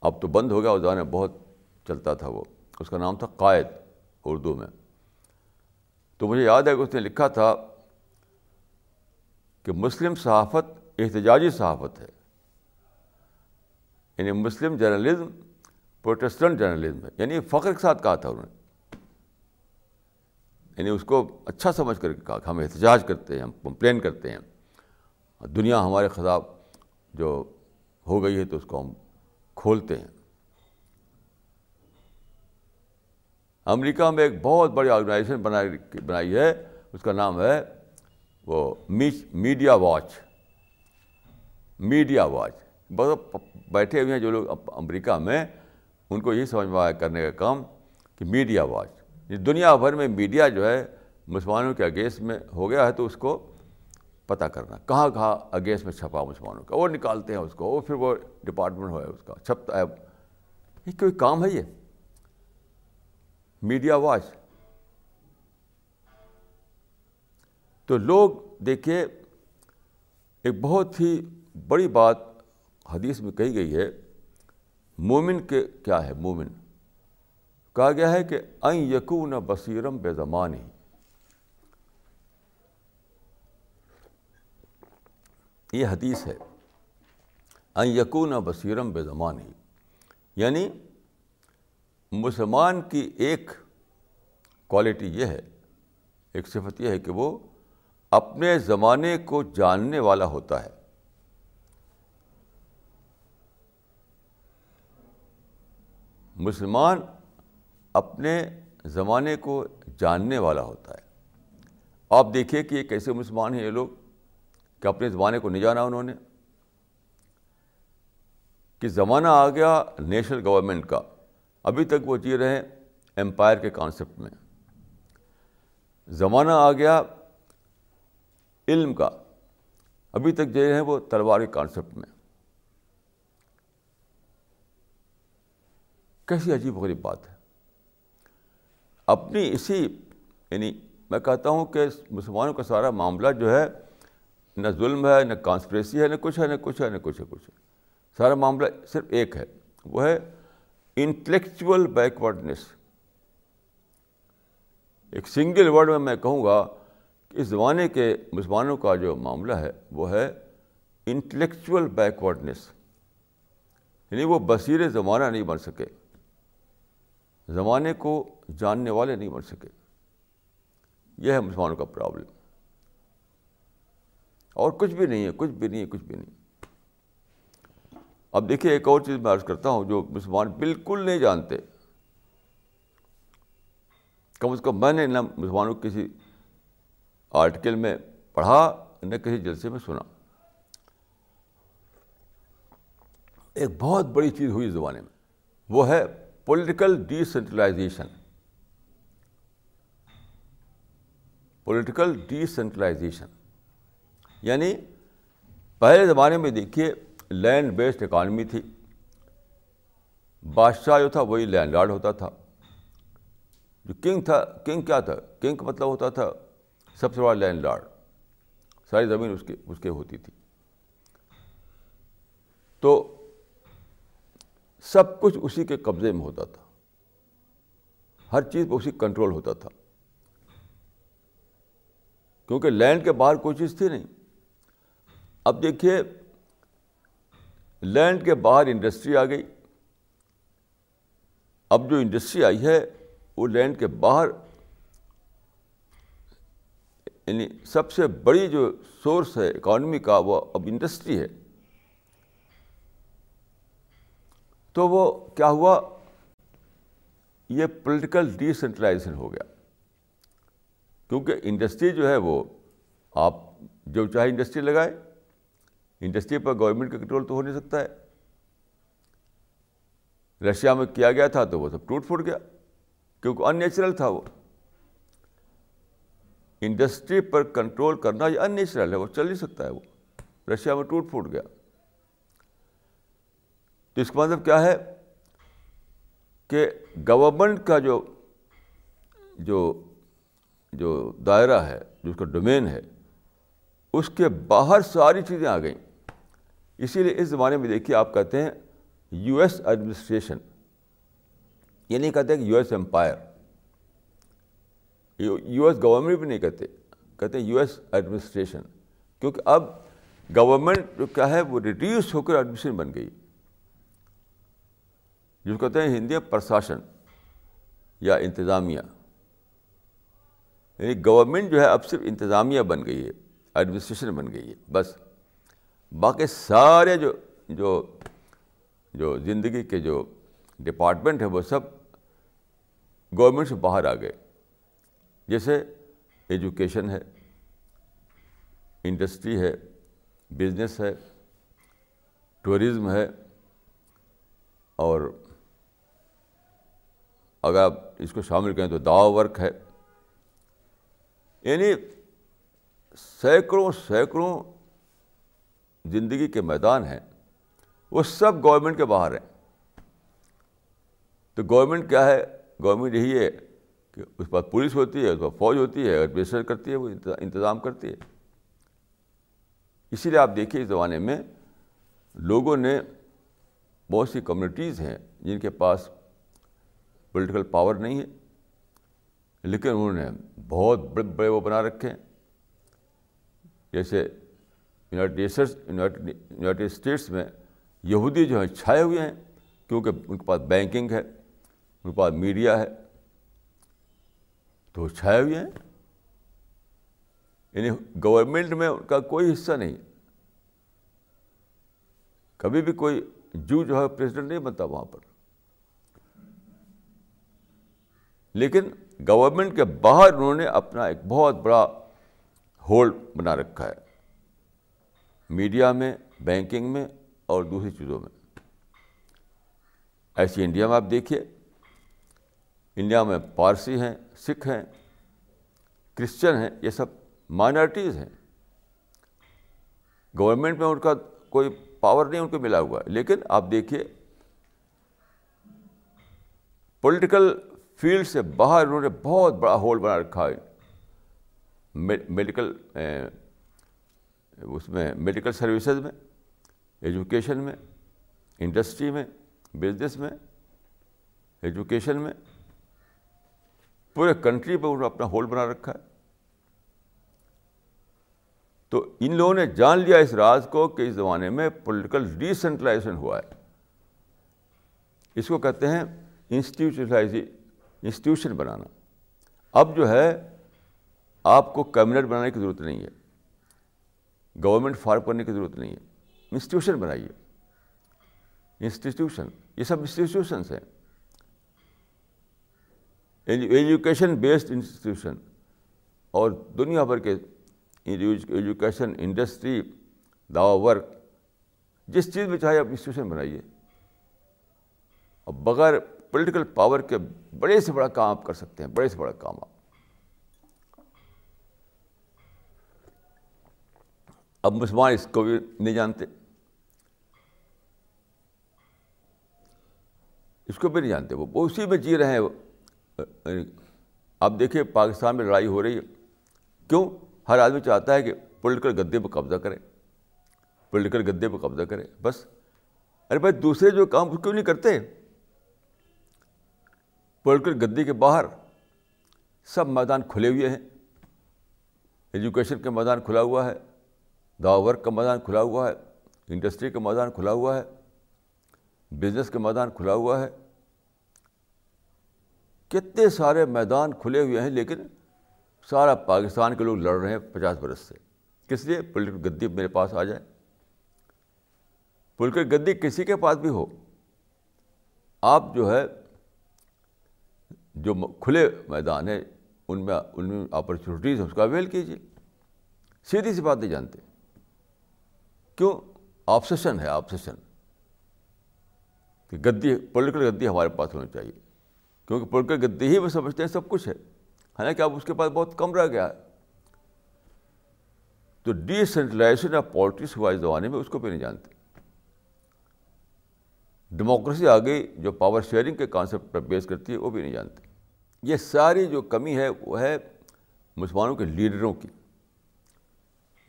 اب تو بند ہو گیا، اس میں بہت چلتا تھا وہ۔ اس کا نام تھا قائد، اردو میں۔ تو مجھے یاد ہے کہ اس نے لکھا تھا کہ مسلم صحافت احتجاجی صحافت ہے۔ یعنی مسلم جرنلزم، پروٹیسٹنٹ جرنلزم ہے۔ یعنی فخر کے ساتھ کہا تھا انہوں نے۔ یعنی اس کو اچھا سمجھ کر کے کہا کہ ہم احتجاج کرتے ہیں، ہم کمپلین کرتے ہیں۔ دنیا ہمارے خلاف جو ہو گئی ہے تو اس کو ہم کھولتے ہیں۔ امریکہ میں ایک بہت بڑی آرگنائزیشن بنائی بنائی ہے، اس کا نام ہے وہ میڈیا واچ۔ Media watch. بہت بیٹھے ہوئے ہیں جو لوگ امریکہ میں، ان کو یہی سمجھ میں آیا کرنے کا کام کہ میڈیا واچ۔ دنیا بھر میں میڈیا جو ہے مسلمانوں کے اگینسٹ میں ہو گیا ہے تو اس کو پتہ کرنا، کہاں کہاں اگینسٹ میں چھپا مسلمانوں کا، وہ نکالتے ہیں اس کو، وہ پھر وہ ڈپارٹمنٹ ہو ہے اس کا چھپتا ہے۔ یہ کوئی کام ہے یہ؟ Media watch. تو لوگ دیکھیے، ایک بہت ہی بڑی بات حدیث میں کہی گئی ہے، مومن کے کیا ہے؟ مومن۔ کہا گیا ہے کہ این یقون بصیرم بے زمانی۔ یہ حدیث ہے۔ این یقون بصیرم بے زمانی۔ یعنی مسلمان کی ایک کوالٹی یہ ہے، ایک صفت یہ ہے کہ وہ اپنے زمانے کو جاننے والا ہوتا ہے۔ مسلمان اپنے زمانے کو جاننے والا ہوتا ہے۔ آپ دیکھیے کہ یہ کیسے مسلمان ہیں یہ لوگ کہ اپنے زمانے کو نہیں جانا انہوں نے۔ کہ زمانہ آ گیا نیشنل گورنمنٹ کا، ابھی تک وہ جی رہے ہیں امپائر کے کانسیپٹ میں۔ زمانہ آ گیا علم کا، ابھی تک جی رہے ہیں وہ تلوار کے کانسیپٹ میں۔ کیسی عجیب غریب بات ہے۔ اپنی اسی یعنی میں کہتا ہوں کہ مسلمانوں کا سارا معاملہ جو ہے، نہ ظلم ہے، نہ کانسپریسی ہے، نہ کچھ ہے، نہ کچھ ہے، نہ کچھ ہے کچھ ہے۔ سارا معاملہ صرف ایک ہے، وہ ہے انٹلیکچوئل بیکورڈنیس ایک سنگل ورڈ میں میں کہوں گا کہ اس زمانے کے مسلمانوں کا جو معاملہ ہے، وہ ہے انٹلیکچوئل بیکورڈنیس یعنی وہ بصیر زمانہ نہیں بن سکے۔ زمانے کو جاننے والے نہیں بن سکے۔ یہ ہے مسلمانوں کا پرابلم اور کچھ بھی نہیں ہے، کچھ بھی نہیں ہے، کچھ بھی نہیں۔ اب دیکھیے ایک اور چیز میں عرض کرتا ہوں جو مسلمان بالکل نہیں جانتے۔ کم از کم میں نے نہ مسلمانوں کسی آرٹیکل میں پڑھا، نہ کسی جلسے میں سنا۔ ایک بہت بڑی چیز ہوئی زمانے میں، وہ ہے political decentralisation political decentralisation یعنی پہلے زمانے میں دیکھیے لینڈ بیسڈ اکانومی تھی۔ بادشاہ جو تھا وہی لینڈ لارڈ ہوتا تھا۔ جو کنگ تھا کنگ کیا تھا؟ کنگ کا مطلب ہوتا تھا سب سے بڑا لینڈ لارڈ ساری زمین اس کے اس کے ہوتی تھی۔ تو سب کچھ اسی کے قبضے میں ہوتا تھا۔ ہر چیز پہ اسی کنٹرول ہوتا تھا۔ کیونکہ لینڈ کے باہر کوئی چیز تھی نہیں۔ اب دیکھیے، لینڈ کے باہر انڈسٹری آ گئی۔ اب جو انڈسٹری آئی ہے، وہ لینڈ کے باہر یعنی سب سے بڑی جو سورس ہے، اکانومی کا، وہ اب انڈسٹری ہے۔ تو وہ کیا ہوا؟ یہ پولیٹیکل ڈی سینٹرلائزیشن ہو گیا۔ کیونکہ انڈسٹری جو ہے وہ آپ جو چاہے انڈسٹری لگائے۔ انڈسٹری پر گورنمنٹ کا کنٹرول تو ہو نہیں سکتا ہے۔ رشیا میں کیا گیا تھا تو وہ سب ٹوٹ پھوٹ گیا۔ کیونکہ ان نیچرل تھا وہ۔ انڈسٹری پر کنٹرول کرنا یہ ان نیچرل ہے، وہ چل نہیں سکتا ہے وہ۔ رشیا میں ٹوٹ پھوٹ گیا۔ تو اس کا مطلب کیا ہے کہ گورنمنٹ کا جو جو جو دائرہ ہے، جو اس کا ڈومین ہے، اس کے باہر ساری چیزیں آ گئیں۔ اسی لیے اس زمانے میں دیکھیے آپ کہتے ہیں یو ایس ایڈمنسٹریشن یہ نہیں کہتے کہ U S empire U S government بھی نہیں کہتے کہتے ہیں یو ایس ایڈمنسٹریشن کیونکہ اب گورنمنٹ جو کیا ہے، وہ ریڈیوس ہو کر ایڈمنسٹریشن بن گئی۔ جس کو کہتے ہیں ہندی پرشاسن یا انتظامیہ۔ یعنی گورنمنٹ جو ہے اب صرف انتظامیہ بن گئی ہے ایڈمنسٹریشن بن گئی ہے، بس۔ باقی سارے جو جو جو زندگی کے جو ڈپارٹمنٹ ہے وہ سب گورنمنٹ سے باہر آ گئے۔ جیسے ایجوکیشن ہے انڈسٹری ہے بزنس ہے ٹورزم ہے اور اگر آپ اس کو شامل کریں تو دعا ورک ہے۔ یعنی سینکڑوں سینکڑوں زندگی کے میدان ہیں۔ وہ سب گورنمنٹ کے باہر ہیں۔ تو گورنمنٹ کیا ہے؟ گورنمنٹ یہی ہے کہ اس پر پولیس ہوتی ہے، اس پر فوج ہوتی ہے ایڈمنسٹر کرتی ہے، وہ انتظام کرتی ہے۔ اسی لیے آپ دیکھیے اس زمانے میں لوگوں نے بہت سی کمیونٹیز ہیں جن کے پاس پولیٹیکل پاور نہیں ہے۔ لیکن انہوں نے بہت بڑے بڑے وہ بنا رکھے ہیں۔ جیسے یونائٹیڈ نیشنس یونائٹیڈ اسٹیٹس میں یہودی جو ہیں چھائے ہوئے ہیں کیونکہ ان کے پاس بینکنگ ہے، ان کے پاس میڈیا ہے۔ تو وہ چھائے ہوئے ہیں۔ یعنی گورنمنٹ میں ان کا کوئی حصہ نہیں۔ کبھی بھی کوئی جو جو ہے پریزیڈنٹ نہیں بنتا وہاں پر۔ لیکن گورنمنٹ کے باہر انہوں نے اپنا ایک بہت بڑا ہولڈ بنا رکھا ہے۔ میڈیا میں بینکنگ میں اور دوسری چیزوں میں۔ ایسی انڈیا میں آپ دیکھیے، انڈیا میں پارسی ہیں، سکھ ہیں، کرسچن ہیں، یہ سب مائنارٹیز ہیں۔ گورنمنٹ میں ان کا کوئی پاور نہیں، ان کو ملا ہوا ہے۔ لیکن آپ دیکھیے پولیٹیکل فیلڈ سے باہر انہوں نے بہت بڑا ہول بنا رکھا ہے۔ میڈیکل اس میں میڈیکل سروسز میں، ایجوکیشن میں، انڈسٹری میں، بزنس میں، ایجوکیشن میں، پورے کنٹری پہ انہوں نے اپنا ہول بنا رکھا ہے۔ تو ان لوگوں نے جان لیا اس راز کو کہ اس زمانے میں پولیٹیکل ڈیسینٹرلائزیشن ہوا ہے۔ اس کو کہتے ہیں انسٹیٹیوشنلائز انسٹیٹیوشن بنانا۔ اب جو ہے، آپ کو کیبنٹ بنانے کی ضرورت نہیں ہے۔ گورنمنٹ فارم کرنے کی ضرورت نہیں ہے۔ انسٹیٹیوشن بنائیے۔ انسٹیٹیوشن یہ سب انسٹیٹیوشنس ہیں۔ ایجوکیشن بیسڈ انسٹیٹیوشن اور دنیا بھر کے ایجوکیشن انڈسٹری دعوی ورک، جس چیز میں چاہے آپ انسٹیٹیوشن بنائیے۔ اور بغیر پولیٹیکل پاور کے بڑے سے بڑا کام آپ کر سکتے ہیں، بڑے سے بڑا کام آپ۔ اب مسلمان اس کو بھی نہیں جانتے۔ اس کو بھی نہیں جانتے، وہ اسی میں جی رہے ہیں۔ آپ دیکھیے پاکستان میں لڑائی ہو رہی ہے۔ کیوں؟ ہر آدمی چاہتا ہے کہ پولیٹیکل گدے پہ قبضہ کرے۔ پولیٹیکل گدے پہ قبضہ کرے، بس۔ ارے بھائی، دوسرے جو کام اس کیوں نہیں کرتے؟ پولیٹیکل گدی کے باہر سب میدان کھلے ہوئے ہیں۔ ایجوکیشن کا میدان کھلا ہوا ہے۔ دا ورک کا میدان کھلا ہوا ہے۔ انڈسٹری کا میدان کھلا ہوا ہے۔ بزنس کا میدان کھلا ہوا ہے۔ کتنے سارے میدان کھلے ہوئے ہیں لیکن سارا پاکستان کے لوگ لڑ رہے ہیں پچاس برس سے۔ کس لیے؟ پولیٹیکل گدی میرے پاس آ جائے پولیٹیکل گدی کسی کے پاس بھی ہو۔ آپ جو ہے جو کھلے میدان ہے ان میں ان میں اپرچونیٹیز اس کا اویل کیجیے۔ سیدھی سی بات نہیں جانتے۔ کیوں؟ آپسیشن ہے آپسیشن کہ گدی پولیٹیکل گدی ہمارے پاس ہونی چاہیے۔ کیونکہ پولیٹیکل گدی ہی وہ سمجھتے ہیں، سب کچھ ہے۔ حالانکہ اب اس کے پاس بہت کم رہ گیا ہے۔ تو ڈی سینٹرلائزیشن آف پالیٹکس ہوا اس زمانے میں، اس کو بھی نہیں جانتے۔ ڈیموکریسی آ گئی جو پاور شیئرنگ کے کانسیپٹ پر بیس کرتی ہے وہ بھی نہیں جانتے۔ یہ ساری جو کمی ہے وہ ہے مسلمانوں کے لیڈروں کی۔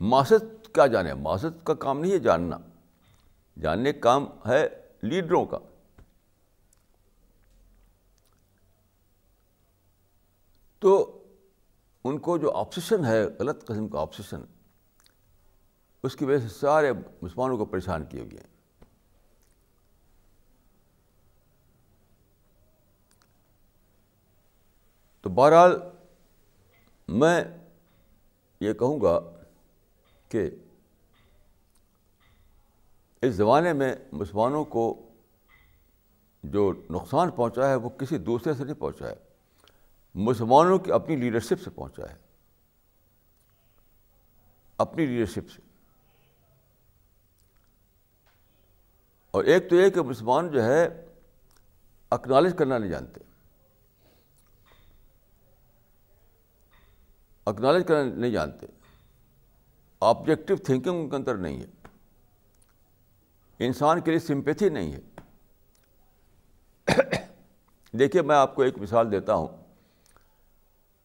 معاشرت کیا جانے معاشرت کا کام نہیں ہے جاننا۔ جاننے کا کام ہے لیڈروں کا۔ تو ان کو جو آپسیشن ہے، غلط قسم کا آپسیشن اس کی وجہ سے سارے مسلمانوں کو پریشان کیے گئے ہیں۔ تو بہرحال میں یہ کہوں گا کہ اس زمانے میں مسلمانوں کو جو نقصان پہنچا ہے وہ کسی دوسرے سے نہیں پہنچا ہے، مسلمانوں کی اپنی لیڈرشپ سے پہنچا ہے۔ اپنی لیڈرشپ سے۔ اور ایک تو یہ کہ مسلمان جو ہے اکنالج کرنا نہیں جانتے۔ اکنالج کرنا نہیں جانتے۔ آبجیکٹو تھنکنگ ان کے اندر نہیں ہے۔ انسان کے لیے سمپیتھی نہیں ہے۔ دیکھیے میں آپ کو ایک مثال دیتا ہوں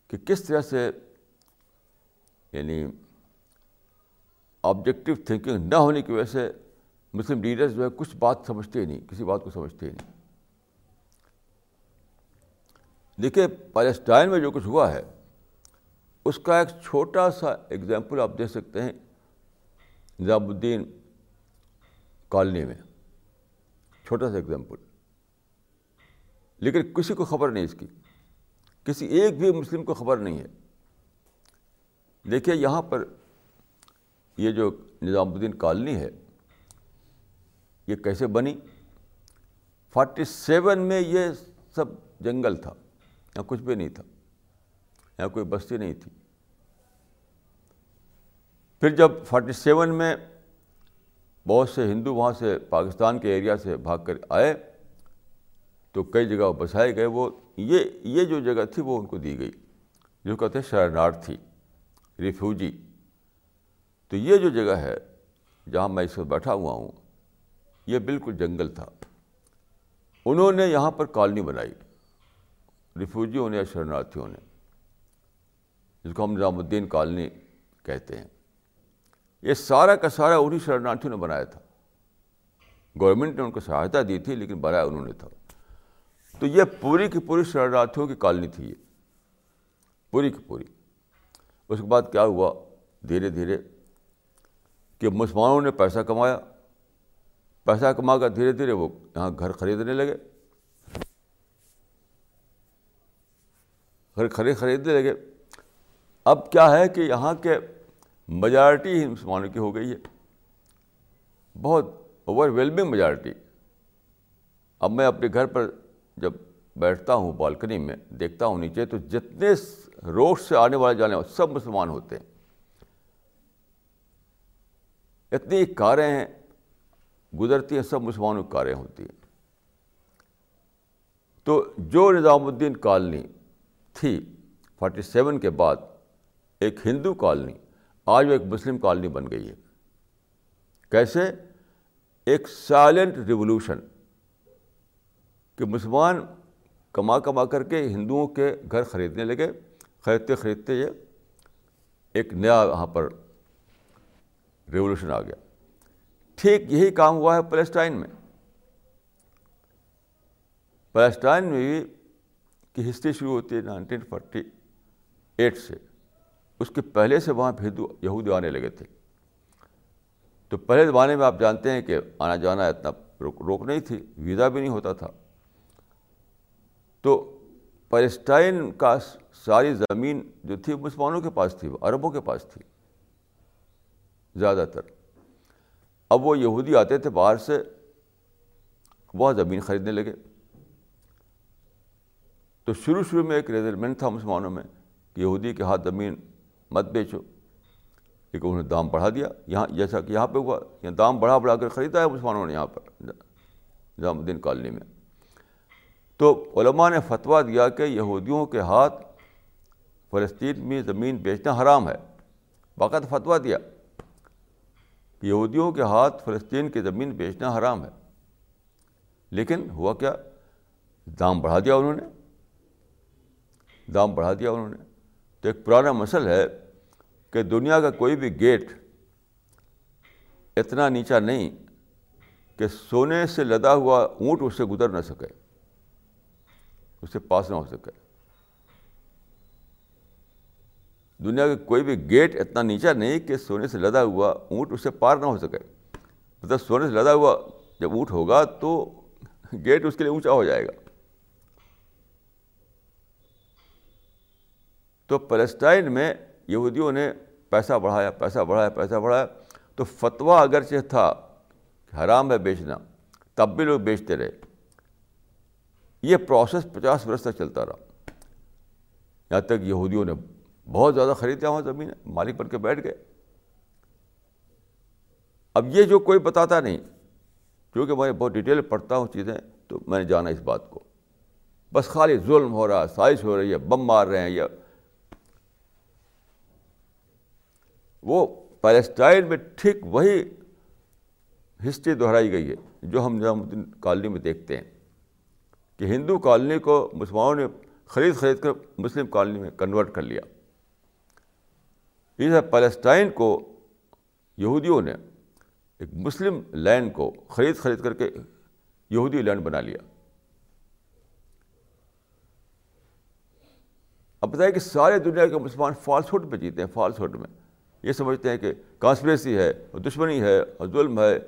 کہ کس طرح سے یعنی آبجیکٹو تھنکنگ نہ ہونے کی وجہ سے مسلم لیڈرز جو ہے کچھ بات سمجھتے ہی نہیں، کسی بات کو سمجھتے ہی نہیں۔ دیکھیے پیلسٹائن میں جو کچھ ہوا ہے اس کا ایک چھوٹا سا ایگزامپل آپ دے سکتے ہیں نظام الدین کالونی میں۔ چھوٹا سا ایگزامپل لیکن کسی کو خبر نہیں اس کی۔ کسی ایک بھی مسلم کو خبر نہیں ہے۔ دیکھیے یہاں پر یہ جو نظام الدین کالونی ہے، یہ کیسے بنی؟ فورٹی سیون میں یہ سب جنگل تھا، یہاں کچھ بھی نہیں تھا۔ یہاں کوئی بستی نہیں تھی۔ پھر جب فورٹی سیون میں بہت سے ہندو وہاں سے پاکستان کے ایریا سے بھاگ کر آئے، تو کئی جگہ بسائے گئے۔ وہ یہ یہ جو جگہ تھی وہ ان کو دی گئی جو کہتے ہیں شرناٹ تھی، ریفیوجی۔ تو یہ جو جگہ ہے جہاں میں اس وقت بیٹھا ہوا ہوں، یہ بالکل جنگل تھا۔ انہوں نے یہاں پر کالونی بنائی۔ ریفیوجیوں نے یا شرنارتھیوں نے۔ جس کو ہم نظام الدین کالونی کہتے ہیں۔ یہ سارا کا سارا انہیں شرنارتھیوں نے بنایا تھا۔ گورنمنٹ نے ان کو سہایتا دی تھی، لیکن بنایا انہوں نے تھا۔ تو یہ پوری کی پوری شرنارتھیوں کی کالونی تھی یہ۔ پوری کی پوری۔ اس کے بعد کیا ہوا؟ دھیرے دھیرے کہ مسلمانوں نے پیسہ کمایا۔ پیسہ کما کر دھیرے دھیرے وہ یہاں گھر خریدنے لگے۔ گھر خرید خریدنے لگے۔ اب کیا ہے کہ یہاں کے میجارٹی ہی مسلمانوں کی ہو گئی ہے۔ بہت اوور ویلمنگ میجارٹی اب میں اپنے گھر پر جب بیٹھتا ہوں بالکنی میں، دیکھتا ہوں نیچے، تو جتنے روڈ سے آنے والے جانے والے، سب مسلمان ہوتے ہیں۔ اتنی کاریں ہیں، گزرتی ہیں، سب مسلمانوں کی کاریں ہوتی ہیں۔ تو جو نظام الدین کالونی تھی فورٹی سیون کے بعد ایک ہندو کالونی آج وہ ایک مسلم کالونی بن گئی ہے۔ کیسے؟ ایک سائلنٹ ریولیوشن کہ مسلمان کما کما کر کے ہندوؤں کے گھر خریدنے لگے۔ خریدتے خریدتے یہ ایک نیا وہاں پر ریولیوشن آ گیا۔ ٹھیک یہی کام ہوا ہے پیلسٹائن میں۔ پیلسٹائن میں بھی کی ہسٹری شروع ہوتی ہے نائنٹین فورٹی ایٹ سے۔ اس کے پہلے سے وہاں ہندو یہودی آنے لگے تھے۔ تو پہلے زمانے میں آپ جانتے ہیں کہ آنا جانا اتنا روک روک نہیں تھی، ویزا بھی نہیں ہوتا تھا۔ تو پیلسٹائن کا ساری زمین جو تھی مسلمانوں کے پاس تھی عربوں کے پاس تھی۔ زیادہ تر۔ اب وہ یہودی آتے تھے باہر سے وہ زمین خریدنے لگے۔ تو شروع شروع میں ایک ریزرمنٹ تھا مسلمانوں میں کہ یہودی کے ہاتھ زمین مت بیچو۔ لیکن انہوں نے دام بڑھا دیا۔ یہاں جیسا کہ یہاں پہ ہوا، یہاں دام بڑھا بڑھا کر خریدا ہے مسلمانوں نے یہاں پر نظام الدین کالونی میں۔ تو علماء نے فتویٰ دیا کہ یہودیوں کے ہاتھ فلسطین میں زمین بیچنا حرام ہے۔ باقاعدہ فتویٰ دیا۔ کہ یہودیوں کے ہاتھ فلسطین کی زمین بیچنا حرام ہے۔ لیکن ہوا کیا؟ دام بڑھا دیا انہوں نے۔ دام بڑھا دیا انہوں نے۔ تو ایک پرانا مسل ہے۔ کہ دنیا کا کوئی بھی گیٹ اتنا نیچا نہیں کہ سونے سے لدا ہوا اونٹ اس سے گزر نہ سکے، اس سے پاس نہ ہو سکے۔ دنیا کا کوئی بھی گیٹ اتنا نیچا نہیں کہ سونے سے لدا ہوا اونٹ اس سے پار نہ ہو سکے۔ مطلب سونے سے لدا ہوا جب اونٹ ہوگا تو گیٹ اس کے لیے اونچا ہو جائے گا۔ تو پلسٹائن میں یہودیوں نے پیسہ بڑھایا پیسہ بڑھایا پیسہ بڑھایا۔ تو فتویٰ اگرچہ تھا حرام ہے بیچنا، تب بھی لوگ بیچتے رہے۔ یہ پروسیس پچاس برس تک چلتا رہا۔ یہاں تک یہودیوں نے بہت زیادہ خریدا وہاں زمین مالک بن کے بیٹھ گئے۔ اب یہ جو کوئی بتاتا نہیں، کیونکہ میں بہت ڈیٹیل پڑھتا ہوں چیزیں، تو میں نے جانا اس بات کو۔ بس خالی ظلم ہو رہا ہے سائز ہو رہی ہے، بم مار رہے ہیں، یا وہ پیلسٹائن میں ٹھیک وہی ہسٹری دہرائی گئی ہے، جو ہم نظام الدین کالونی میں دیکھتے ہیں۔ کہ ہندو کالونی کو مسلمانوں نے خرید خرید کر مسلم کالونی میں کنورٹ کر لیا۔ اس پیلسٹائن کو یہودیوں نے ایک مسلم لینڈ کو خرید خرید کر کے یہودی لینڈ بنا لیا۔ اب بتائیں کہ سارے دنیا کے مسلمان فالس ہوڈ پہ جیتے ہیں فالس ہوڈ میں۔ یہ سمجھتے ہیں کہ کانسپریسی ہے اور دشمنی ہے اور ظلم ہے۔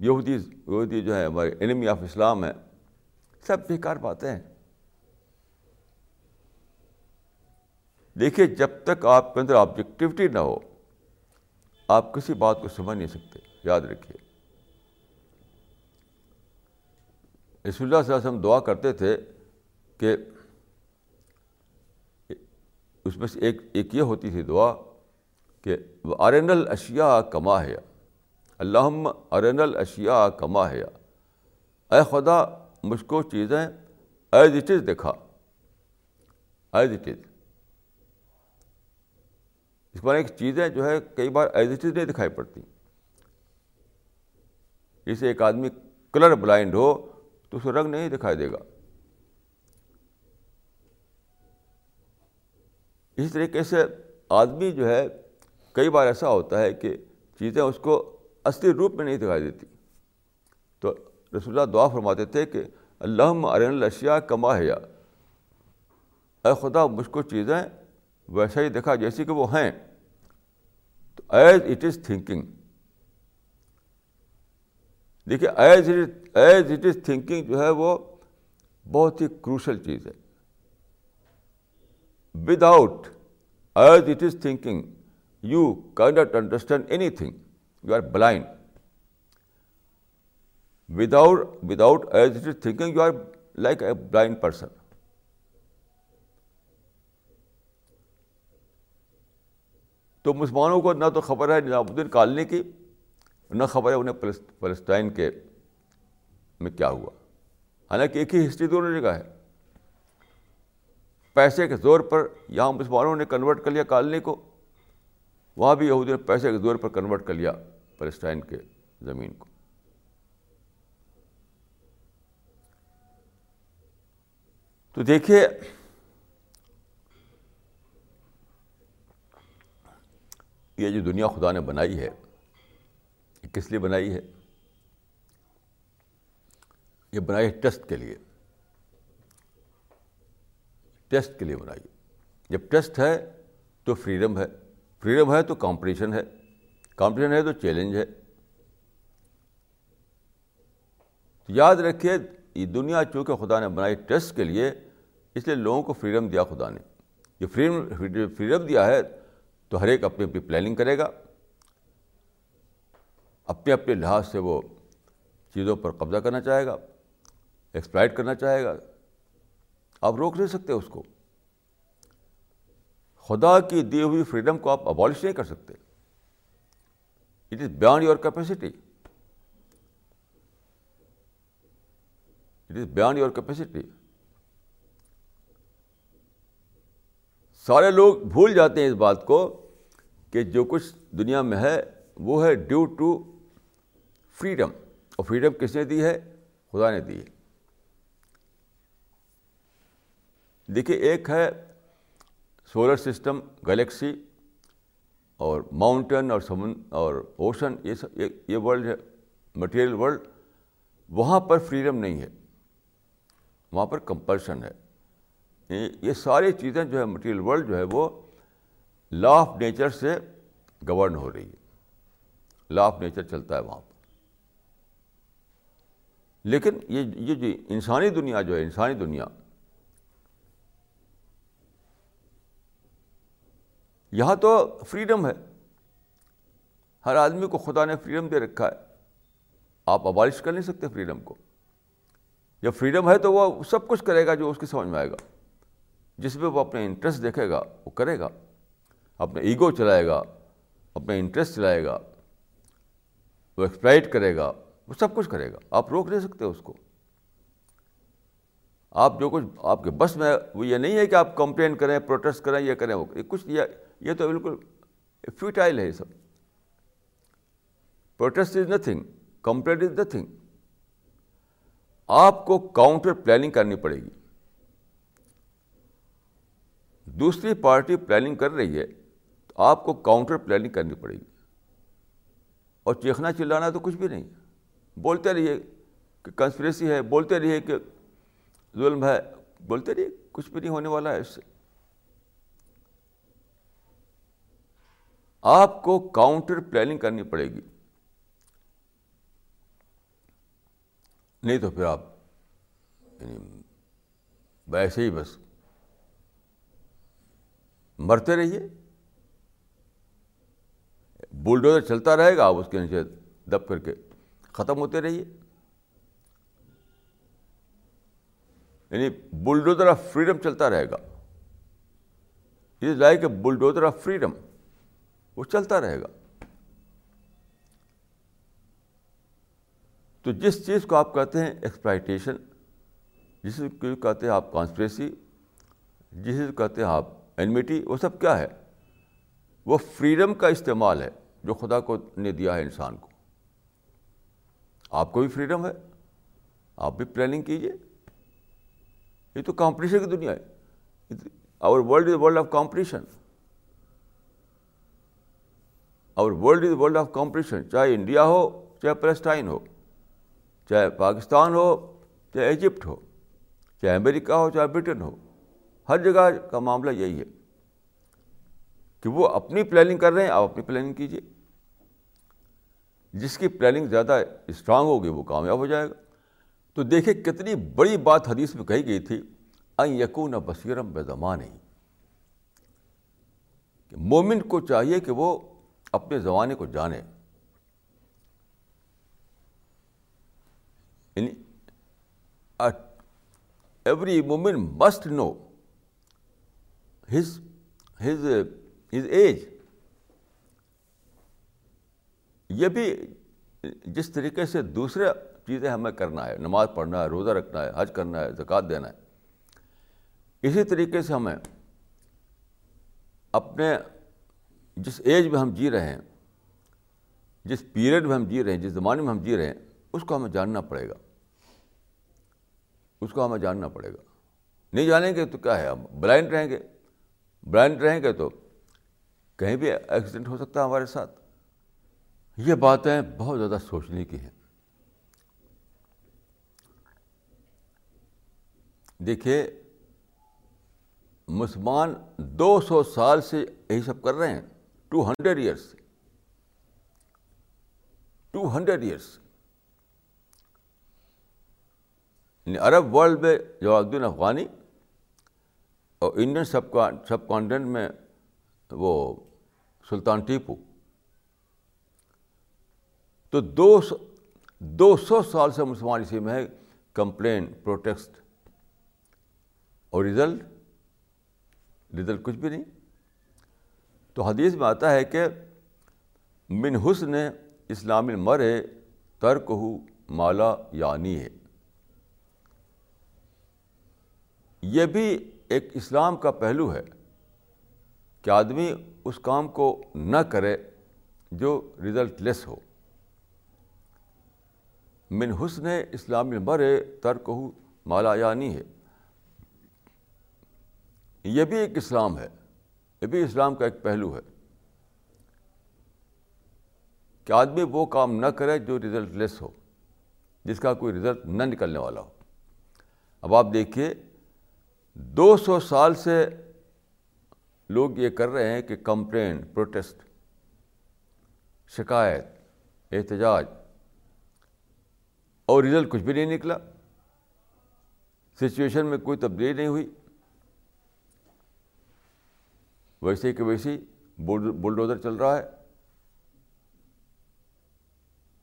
یہودی یہودی جو ہے ہمارے انمی آف اسلام ہے سب بیکار باتیں ہیں۔ دیکھیے، جب تک آپ کے اندر آبجیکٹیوٹی نہ ہو، آپ کسی بات کو سمجھ نہیں سکتے۔ یاد رکھیے۔ رسول اللہ صلی اللہ علیہ وسلم دعا کرتے تھے کہ اس میں سے ایک ایک یہ ہوتی تھی دعا کہ ارن الاشیا کما ہے اللہ ارن الاشیا کما ہے اے خدا، مجھ کو چیزیں ایز اٹ از دیکھا ایز اٹ از اس بارے کی چیزیں جو ہے، کئی بار ایز اٹ از نہیں دکھائی پڑتی۔ جیسے ایک آدمی کلر بلائنڈ ہو، تو اسے رنگ نہیں دکھائی دے گا۔ اسی طریقے سے آدمی جو ہے کئی بار ایسا ہوتا ہے کہ چیزیں اس کو اصلی روپ میں نہیں دکھائی دیتی۔ تو رسول اللہ دعا فرماتے تھے کہ اللہ ارن الاشیا کما ہے اے خدا، مجھ کو چیزیں ویسا ہی دیکھا جیسی کہ وہ ہیں۔ تو ایز اٹ از تھنکنگ دیکھیے as it as it is thinking جو ہے وہ بہت ہی کروشل چیز ہے۔ Without as it is thinking you cannot understand anything you are blind without without as it is thinking you are like a blind person تو مسلمانوں کو نہ تو خبر ہے نظام الدین کالنی کی، نہ خبر ہے انہیں فلسطین کے میں کیا ہوا۔ حالانکہ ایک ہی ہسٹری دونوں جگہ ہے۔ پیسے کے زور پر یہاں مسلمانوں نے کنورٹ کر لیا کالنی کو۔ وہاں بھی یہودی نے پیسے کے زور پر کنورٹ کر لیا فلسطین کے زمین کو۔ تو دیکھیے، یہ جو دنیا خدا نے بنائی ہے، یہ کس لیے بنائی ہے؟ یہ بنائی ہے ٹیسٹ کے لیے۔ ٹیسٹ کے لیے بنائی۔ جب ٹیسٹ ہے تو فریڈم ہے۔ فریڈم ہے تو کمپٹیشن ہے کمپٹیشن ہے تو چیلنج ہے۔ یاد رکھیے، یہ دنیا چونکہ خدا نے بنائی ٹیسٹ کے لیے، اس لیے لوگوں کو فریڈم دیا خدا نے۔ یہ فریڈم فریڈم دیا ہے تو ہر ایک اپنی اپنی پلاننگ کرے گا۔ اپنے اپنے لحاظ سے وہ چیزوں پر قبضہ کرنا چاہے گا، ایکسپلائٹ کرنا چاہے گا۔ آپ روک نہیں سکتے اس کو۔ خدا کی دی ہوئی فریڈم کو آپ ابالش نہیں کر سکتے۔ It is beyond your capacity it is beyond your capacity سارے لوگ بھول جاتے ہیں اس بات کو کہ جو کچھ دنیا میں ہے وہ ہے ڈیو ٹو فریڈم اور فریڈم کس نے دی ہے؟ خدا نے دی ہے۔ دیکھیے، ایک ہے سولر سسٹم، گلیکسی اور ماؤنٹین اور سمن، اور اوشن، یہ سب، یہ ورلڈ ہے، مٹیریل ورلڈ، وہاں پر فریڈم نہیں ہے، وہاں پر کمپلشن ہے۔ یہ ساری چیزیں جو ہے، مٹیریل ورلڈ جو ہے، وہ لا آف نیچر سے گورن ہو رہی ہے۔ لا آف نیچر چلتا ہے وہاں پر۔ لیکن یہ یہ جو انسانی دنیا جو ہے، انسانی دنیا یہاں تو فریڈم ہے۔ ہر آدمی کو خدا نے فریڈم دے رکھا ہے۔ آپ ابالش کر نہیں سکتے فریڈم کو۔ جب فریڈم ہے تو وہ سب کچھ کرے گا جو اس کی سمجھ میں آئے گا۔ جس میں وہ اپنے انٹرسٹ دیکھے گا، وہ کرے گا۔ اپنے ایگو چلائے گا، اپنے انٹرسٹ چلائے گا۔ وہ ایکسپلائٹ کرے گا، وہ سب کچھ کرے گا۔ آپ روک نہیں سکتے اس کو۔ آپ جو کچھ آپ کے بس میں وہ یہ نہیں ہے کہ آپ کمپلین کریں پروٹیسٹ کریں، یہ کریں، وہ کچھ یہ یہ تو بالکل فیوٹائل ہے یہ سب۔ Protest is nothing complain is nothing آپ کو کاؤنٹر پلاننگ کرنی پڑے گی۔ دوسری پارٹی پلاننگ کر رہی ہے، تو آپ کو کاؤنٹر پلاننگ کرنی پڑے گی۔ اور چیخنا چلانا تو کچھ بھی نہیں۔ بولتے رہیے کہ کنسپریسی ہے، بولتے رہیے کہ ظلم ہے، بولتے رہیے، کچھ بھی نہیں ہونے والا ہے اس سے۔ آپ کو کاؤنٹر پلاننگ کرنی پڑے گی۔ نہیں تو پھر آپ یعنی ویسے ہی بس مرتے رہیے۔ بلڈوزر چلتا رہے گا، آپ اس کے نیچے دب کر کے ختم ہوتے رہیے۔ یعنی بلڈوزر آف فریڈم چلتا رہے گا۔ Is like a bulldozer of freedom وہ چلتا رہے گا۔ تو جس چیز کو آپ کہتے ہیں ایکسپلائٹیشن جس کو کہتے ہیں آپ کانسپریسی جس چیز کو کہتے ہیں آپ اینمیٹی وہ سب کیا ہے؟ وہ فریڈم کا استعمال ہے جو خدا کو نے دیا ہے انسان کو۔ آپ کو بھی فریڈم ہے، آپ بھی پلاننگ کیجیے یہ تو کمپٹیشن کی دنیا ہے۔ Our world is world of competition اور world is world of competition چاہے انڈیا ہو، چاہے پیلسٹائن ہو، چاہے پاکستان ہو، چاہے ایجپٹ ہو، چاہے امریکہ ہو، چاہے برٹن ہو، ہر جگہ کا معاملہ یہی ہے کہ وہ اپنی پلاننگ کر رہے ہیں، آپ اپنی پلاننگ کیجیے جس کی پلاننگ زیادہ اسٹرانگ ہوگی، وہ کامیاب ہو جائے گا۔ تو دیکھیں کتنی بڑی بات حدیث میں کہی گئی تھی این یقون بصیرم بے زمان ہی مومن کو چاہیے کہ وہ اپنے زمانے کو جانے۔ ایوری مومن must know his his his age یہ بھی جس طریقے سے دوسرے چیزیں ہمیں کرنا ہے، نماز پڑھنا ہے، روزہ رکھنا ہے، حج کرنا ہے، زکوٰۃ دینا ہے۔ اسی طریقے سے ہمیں اپنے جس ایج میں ہم جی رہے ہیں، جس پیریڈ میں ہم جی رہے ہیں، جس زمانے میں ہم جی رہے ہیں، اس کو ہمیں جاننا پڑے گا۔ اس کو ہمیں جاننا پڑے گا۔ نہیں جانیں گے تو کیا ہے؟ ہم بلائنڈ رہیں گے۔ بلائنڈ رہیں گے تو کہیں بھی ایکسیڈنٹ ہو سکتا ہے ہمارے ساتھ۔ یہ باتیں بہت زیادہ سوچنے کی ہیں۔ دیکھیے، مسلمان دو سو سال سے یہی سب کر رہے ہیں۔ Two hundred years two hundred years یعنی عرب ورلڈ میں جواب الدین افغانی، اور انڈین سب سب کانٹینٹ میں وہ سلطان ٹیپو۔ تو دو سو دو سو سال سے مسلمان اسی میں ہے کمپلین پروٹیسٹ اور رزلٹ رزلٹ کچھ بھی نہیں۔ تو حدیث میں آتا ہے کہ من حسن اسلام المر ہے ترک ہو مالا یعنی ہے۔ یہ بھی ایک اسلام کا پہلو ہے کہ آدمی اس کام کو نہ کرے جو رزلٹ لیس ہو۔ من حسن اسلام المر ترک ہو مالا یعنی ہے۔ یہ بھی ایک اسلام ہے۔ یہ بھی اسلام کا ایک پہلو ہے کہ آدمی وہ کام نہ کرے جو رزلٹ لیس ہو، جس کا کوئی رزلٹ نہ نکلنے والا ہو۔ اب آپ دیکھیے، دو سو سال سے لوگ یہ کر رہے ہیں کہ کمپلین پروٹیسٹ شکایت، احتجاج، اور رزلٹ کچھ بھی نہیں نکلا۔ سچویشن میں کوئی تبدیلی نہیں ہوئی۔ ویسے کہ ویسی بلڈوزر چل رہا ہے۔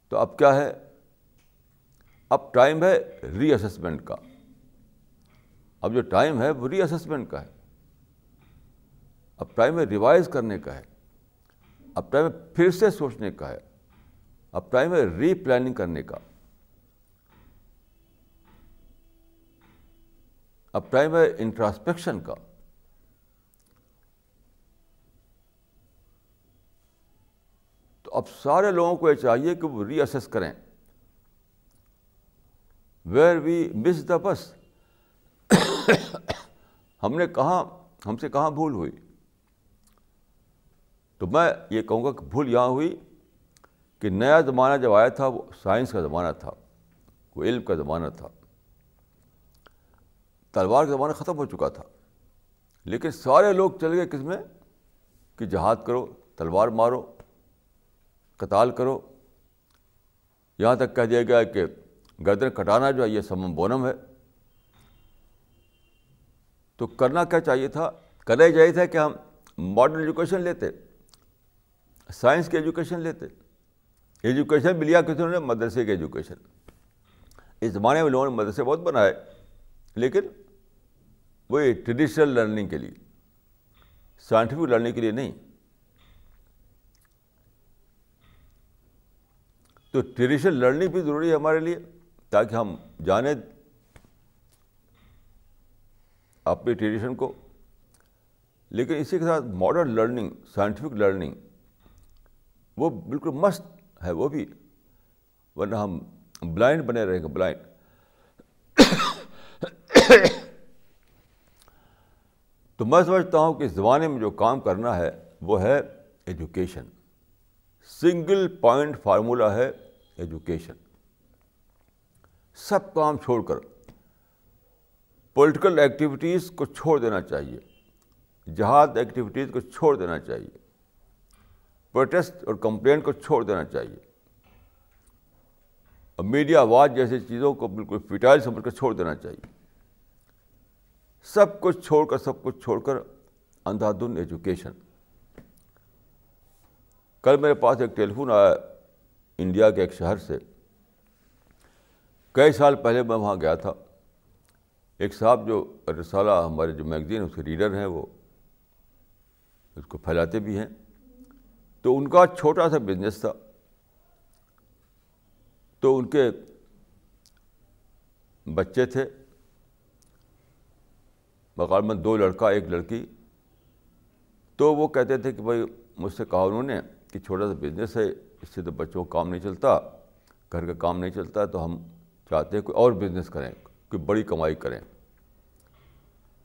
تو اب کیا ہے؟ اب ٹائم ہے ری اسسمنٹ کا۔ اب جو ٹائم ہے وہ ری اسسمنٹ کا ہے۔ اب ٹائم ہے ریوائز کرنے کا ہے۔ اب ٹائم ہے پھر سے سوچنے کا ہے۔ اب ٹائم ہے ری پلاننگ کرنے کا۔ اب ٹائم ہے انٹراسپیکشن کا۔ اب سارے لوگوں کو یہ چاہیے کہ وہ ری اسیس کریں۔ ویئر وی مس دا بس ہم نے کہاں، ہم سے کہاں بھول ہوئی؟ تو میں یہ کہوں گا کہ بھول یہاں ہوئی کہ نیا زمانہ جب آیا تھا، وہ سائنس کا زمانہ تھا، وہ علم کا زمانہ تھا۔ تلوار کا زمانہ ختم ہو چکا تھا۔ لیکن سارے لوگ چل گئے کس میں کہ جہاد کرو، تلوار مارو قتال کرو۔ یہاں تک کہہ دیا گیا کہ گردن کٹانا جو ہے، یہ سمم بونم ہے۔ تو کرنا کیا چاہیے تھا؟ کرنا ہی چاہیے تھا کہ ہم ماڈرن ایجوکیشن لیتے سائنس کی ایجوکیشن لیتے۔ ایجوکیشن بھی لیا کسی نے؟ مدرسے کی ایجوکیشن اس زمانے میں لوگوں نے مدرسے بہت بنائے، لیکن وہی ٹریڈیشنل لرننگ کے لیے سائنٹیفک لرننگ کے لیے نہیں۔ تو ٹریڈیشنل لرننگ بھی ضروری ہے ہمارے لیے تاکہ ہم جانیں اپنی ٹریڈیشن کو۔ لیکن اسی کے ساتھ ماڈرن لرننگ سائنٹیفک لرننگ وہ بالکل مست ہے، وہ بھی۔ ورنہ ہم بلائنڈ بنے رہیں گے بلائنڈ تو میں سمجھتا ہوں کہ اس زمانے میں جو کام کرنا ہے وہ ہے ایجوکیشن سنگل پوائنٹ فارمولہ ہے ایجوکیشن سب کام چھوڑ کر پولیٹیکل ایکٹیویٹیز کو چھوڑ دینا چاہیے، جہاد ایکٹیویٹیز کو چھوڑ دینا چاہیے پروٹیسٹ اور کمپلین کو چھوڑ دینا چاہیے۔ اور میڈیا آواز جیسی چیزوں کو بالکل فٹائل سمجھ کر چھوڑ دینا چاہیے۔ سب کچھ چھوڑ کر، سب کچھ چھوڑ کر اندھادھن ایجوکیشن کل میرے پاس ایک ٹیلی فون آیا۔ انڈیا کے ایک شہر سے کئی سال پہلے میں وہاں گیا تھا۔ ایک صاحب جو رسالہ ہمارے جو میگزین اس کے ریڈر ہیں وہ، اس کو پھیلاتے بھی ہیں۔ تو ان کا چھوٹا سا بزنس تھا۔ تو ان کے بچے تھے۔ مقام میں دو لڑکا، ایک لڑکی۔ تو وہ کہتے تھے کہ بھائی، مجھ سے کہا انہوں نے کہ چھوٹا سا بزنس ہے۔ اس سے تو بچوں کو کام نہیں چلتا، گھر کا کام نہیں چلتا، تو ہم چاہتے ہیں کوئی اور بزنس کریں، کوئی بڑی کمائی کریں۔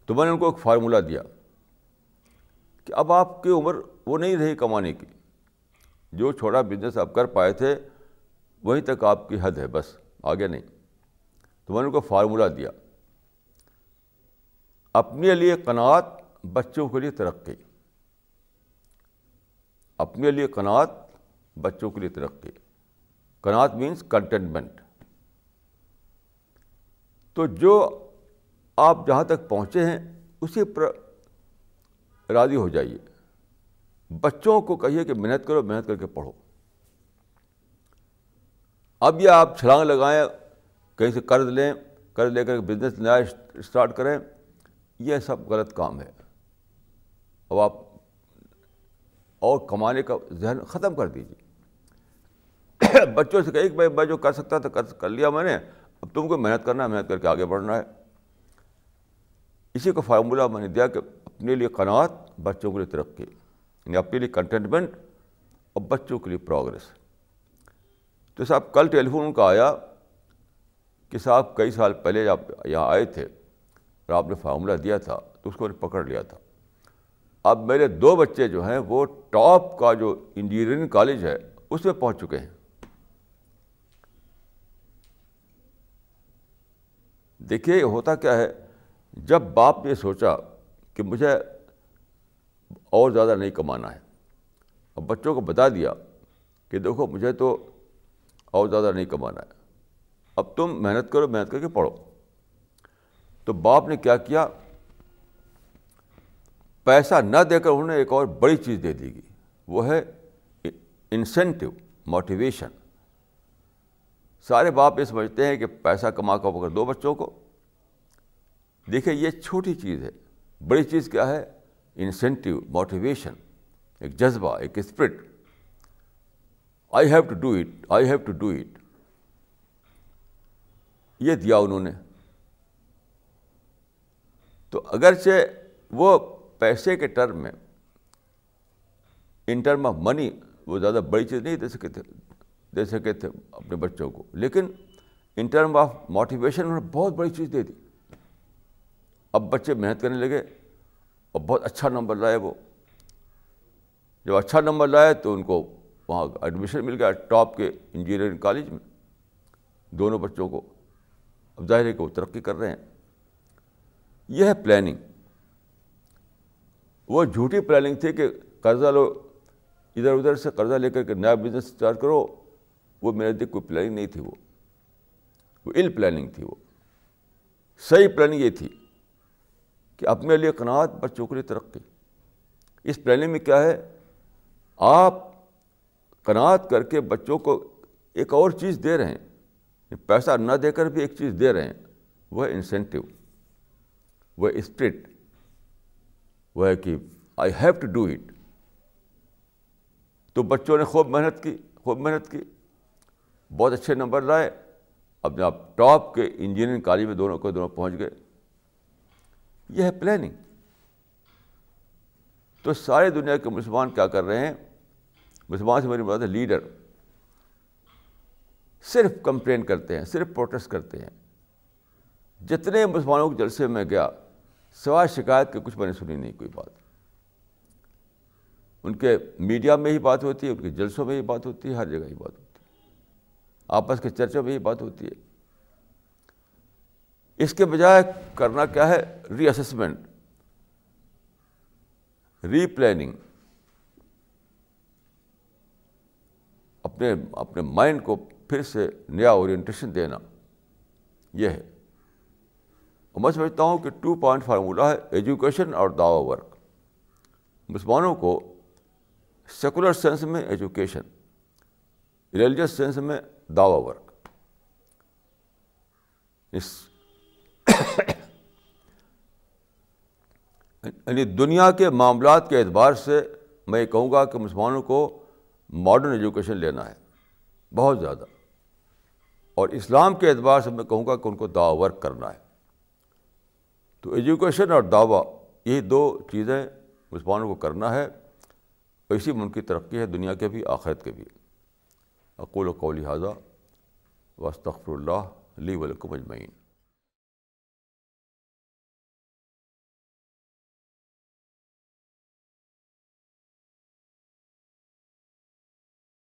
تو میں نے ان کو ایک فارمولہ دیا کہ اب آپ کی عمر وہ نہیں رہی کمانے کی، جو چھوٹا بزنس آپ کر پائے تھے، وہیں تک آپ کی حد ہے، بس آگے نہیں۔ تو میں نے ان کو فارمولہ دیا۔ اپنے لیے قناعت بچوں کے لیے ترقی۔ اپنے لیے قناعت بچوں کے لیے ترقی۔ کنات مینس کنٹینٹمنٹ تو جو آپ جہاں تک پہنچے ہیں، اسی پر راضی ہو جائیے۔ بچوں کو کہیے کہ محنت کرو، محنت کر کے پڑھو۔ اب یہ آپ چھلانگ لگائیں، کہیں سے قرض لیں، قرض لے کر بزنس نیا اسٹارٹ کریں، یہ سب غلط کام ہے۔ اب آپ اور کمانے کا ذہن ختم کر دیجیے بچوں سے کہیں کہ بھائی، میں جو کر سکتا تھا، کر لیا میں نے۔ اب تم کو محنت کرنا ہے، محنت کر کے آگے بڑھنا ہے۔ اسی کو فارمولہ میں نے دیا کہ اپنے لیے قناعت، بچوں کے لیے ترقی یعنی اپنے لیے کنٹینٹمنٹ اور بچوں کے لیے پروگرس تو صاحب، کل ٹیلی فون کا آیا کہ صاحب، کئی سال پہلے جب یہاں آئے تھے اور آپ نے فارمولہ دیا تھا، تو اس کو پکڑ لیا تھا۔ اب میرے دو بچے جو ہیں، وہ ٹاپ کا جو انجینئرنگ کالج ہے، اس میں پہنچ چکے ہیں۔ دیکھیے ہوتا کیا ہے، جب باپ نے سوچا کہ مجھے اور زیادہ نہیں کمانا ہے اب بچوں کو بتا دیا کہ دیکھو مجھے تو اور زیادہ نہیں کمانا ہے، اب تم محنت کرو، محنت کر کے پڑھو۔ تو باپ نے کیا کیا؟ پیسہ نہ دے کر انہوں نے ایک اور بڑی چیز دے دی گی، وہ ہے انسینٹیو موٹیویشن سارے باپ یہ سمجھتے ہیں کہ پیسہ کما کر پکڑ دو بچوں کو۔ دیکھیں، یہ چھوٹی چیز ہے۔ بڑی چیز کیا ہے؟ انسینٹیو موٹیویشن ایک جذبہ، ایک spirit I have to do it I have to do it یہ دیا انہوں نے۔ تو اگرچہ وہ پیسے کے ٹرم میں ان ٹرم آف منی وہ زیادہ بڑی چیز نہیں دے سکے تھے۔ دے سکے تھے اپنے بچوں کو۔ لیکن ان ٹرم آف موٹیویشن انہوں نے بہت بڑی چیز دے دی۔ اب بچے محنت کرنے لگے اور بہت اچھا نمبر لائے وہ۔ جب اچھا نمبر لائے تو ان کو وہاں ایڈمیشن مل گیا ٹاپ کے انجینئرنگ کالج میں۔ دونوں بچوں کو۔ اب ظاہر ہے کہ وہ ترقی کر رہے ہیں۔ یہ ہے پلاننگ وہ جھوٹی پلاننگ تھی کہ قرضہ لو، ادھر ادھر سے قرضہ لے کر کے نیا بزنس اسٹارٹ کرو۔ وہ میرے دیکھ کوئی پلاننگ نہیں تھی وہ۔ وہ ال پلاننگ تھی وہ۔ صحیح پلاننگ یہ تھی کہ اپنے لیے قناعت بچوں کے لیے ترقی۔ اس پلاننگ میں کیا ہے؟ آپ قناعت کر کے بچوں کو ایک اور چیز دے رہے ہیں۔ یعنی پیسہ نہ دے کر بھی ایک چیز دے رہے ہیں۔ وہ ہے انسینٹیو وہ اسپرٹ وہ ہے کہ I have to do it تو بچوں نے خوب محنت کی، خوب محنت کی۔ بہت اچھے نمبر لائے، اپنے آپ ٹاپ کے انجینئرنگ کالج میں دونوں کو دونوں پہنچ گئے۔ یہ ہے پلاننگ تو ساری دنیا کے مسلمان کیا کر رہے ہیں؟ مسلمان سے میری بات ہے لیڈر صرف کمپلین کرتے ہیں، صرف پروٹیسٹ کرتے ہیں۔ جتنے مسلمانوں کے جلسے میں گیا، سوائے شکایت کے کچھ میں نے سنی نہیں، کوئی بات۔ ان کے میڈیا میں ہی بات ہوتی ہے، ان کے جلسوں میں ہی بات ہوتی ہے، ہر جگہ ہی بات ہوتی ہے۔ آپس کے چرچوں میں ہی بات ہوتی ہے۔ اس کے بجائے کرنا کیا ہے؟ ری اسسمنٹ ری پلاننگ اپنے اپنے مائنڈ کو پھر سے نیا اورینٹیشن دینا۔ یہ ہے۔ اور میں سمجھتا ہوں کہ ٹو پوائنٹ فارمولہ ہے ایجوکیشن اور دعوی ورک۔ مسلمانوں کو سیکولر سینس میں ایجوکیشن ریلیجس سینس میں دعوی ورک اس یعنی دنیا کے معاملات کے اعتبار سے میں یہ کہوں گا کہ مسلمانوں کو ماڈرن ایجوکیشن لینا ہے، بہت زیادہ۔ اور اسلام کے اعتبار سے میں کہوں گا کہ ان کو دعوی ورک کرنا ہے۔ تو ایجوکیشن اور دعویٰ، یہی دو چیزیں مسلمانوں کو کرنا ہے۔ اسی من کی ترقی ہے، دنیا کے بھی، آخرت کے بھی۔ اقول و قول حاضہ وسطر اللہ لی ولکم اجمعین۔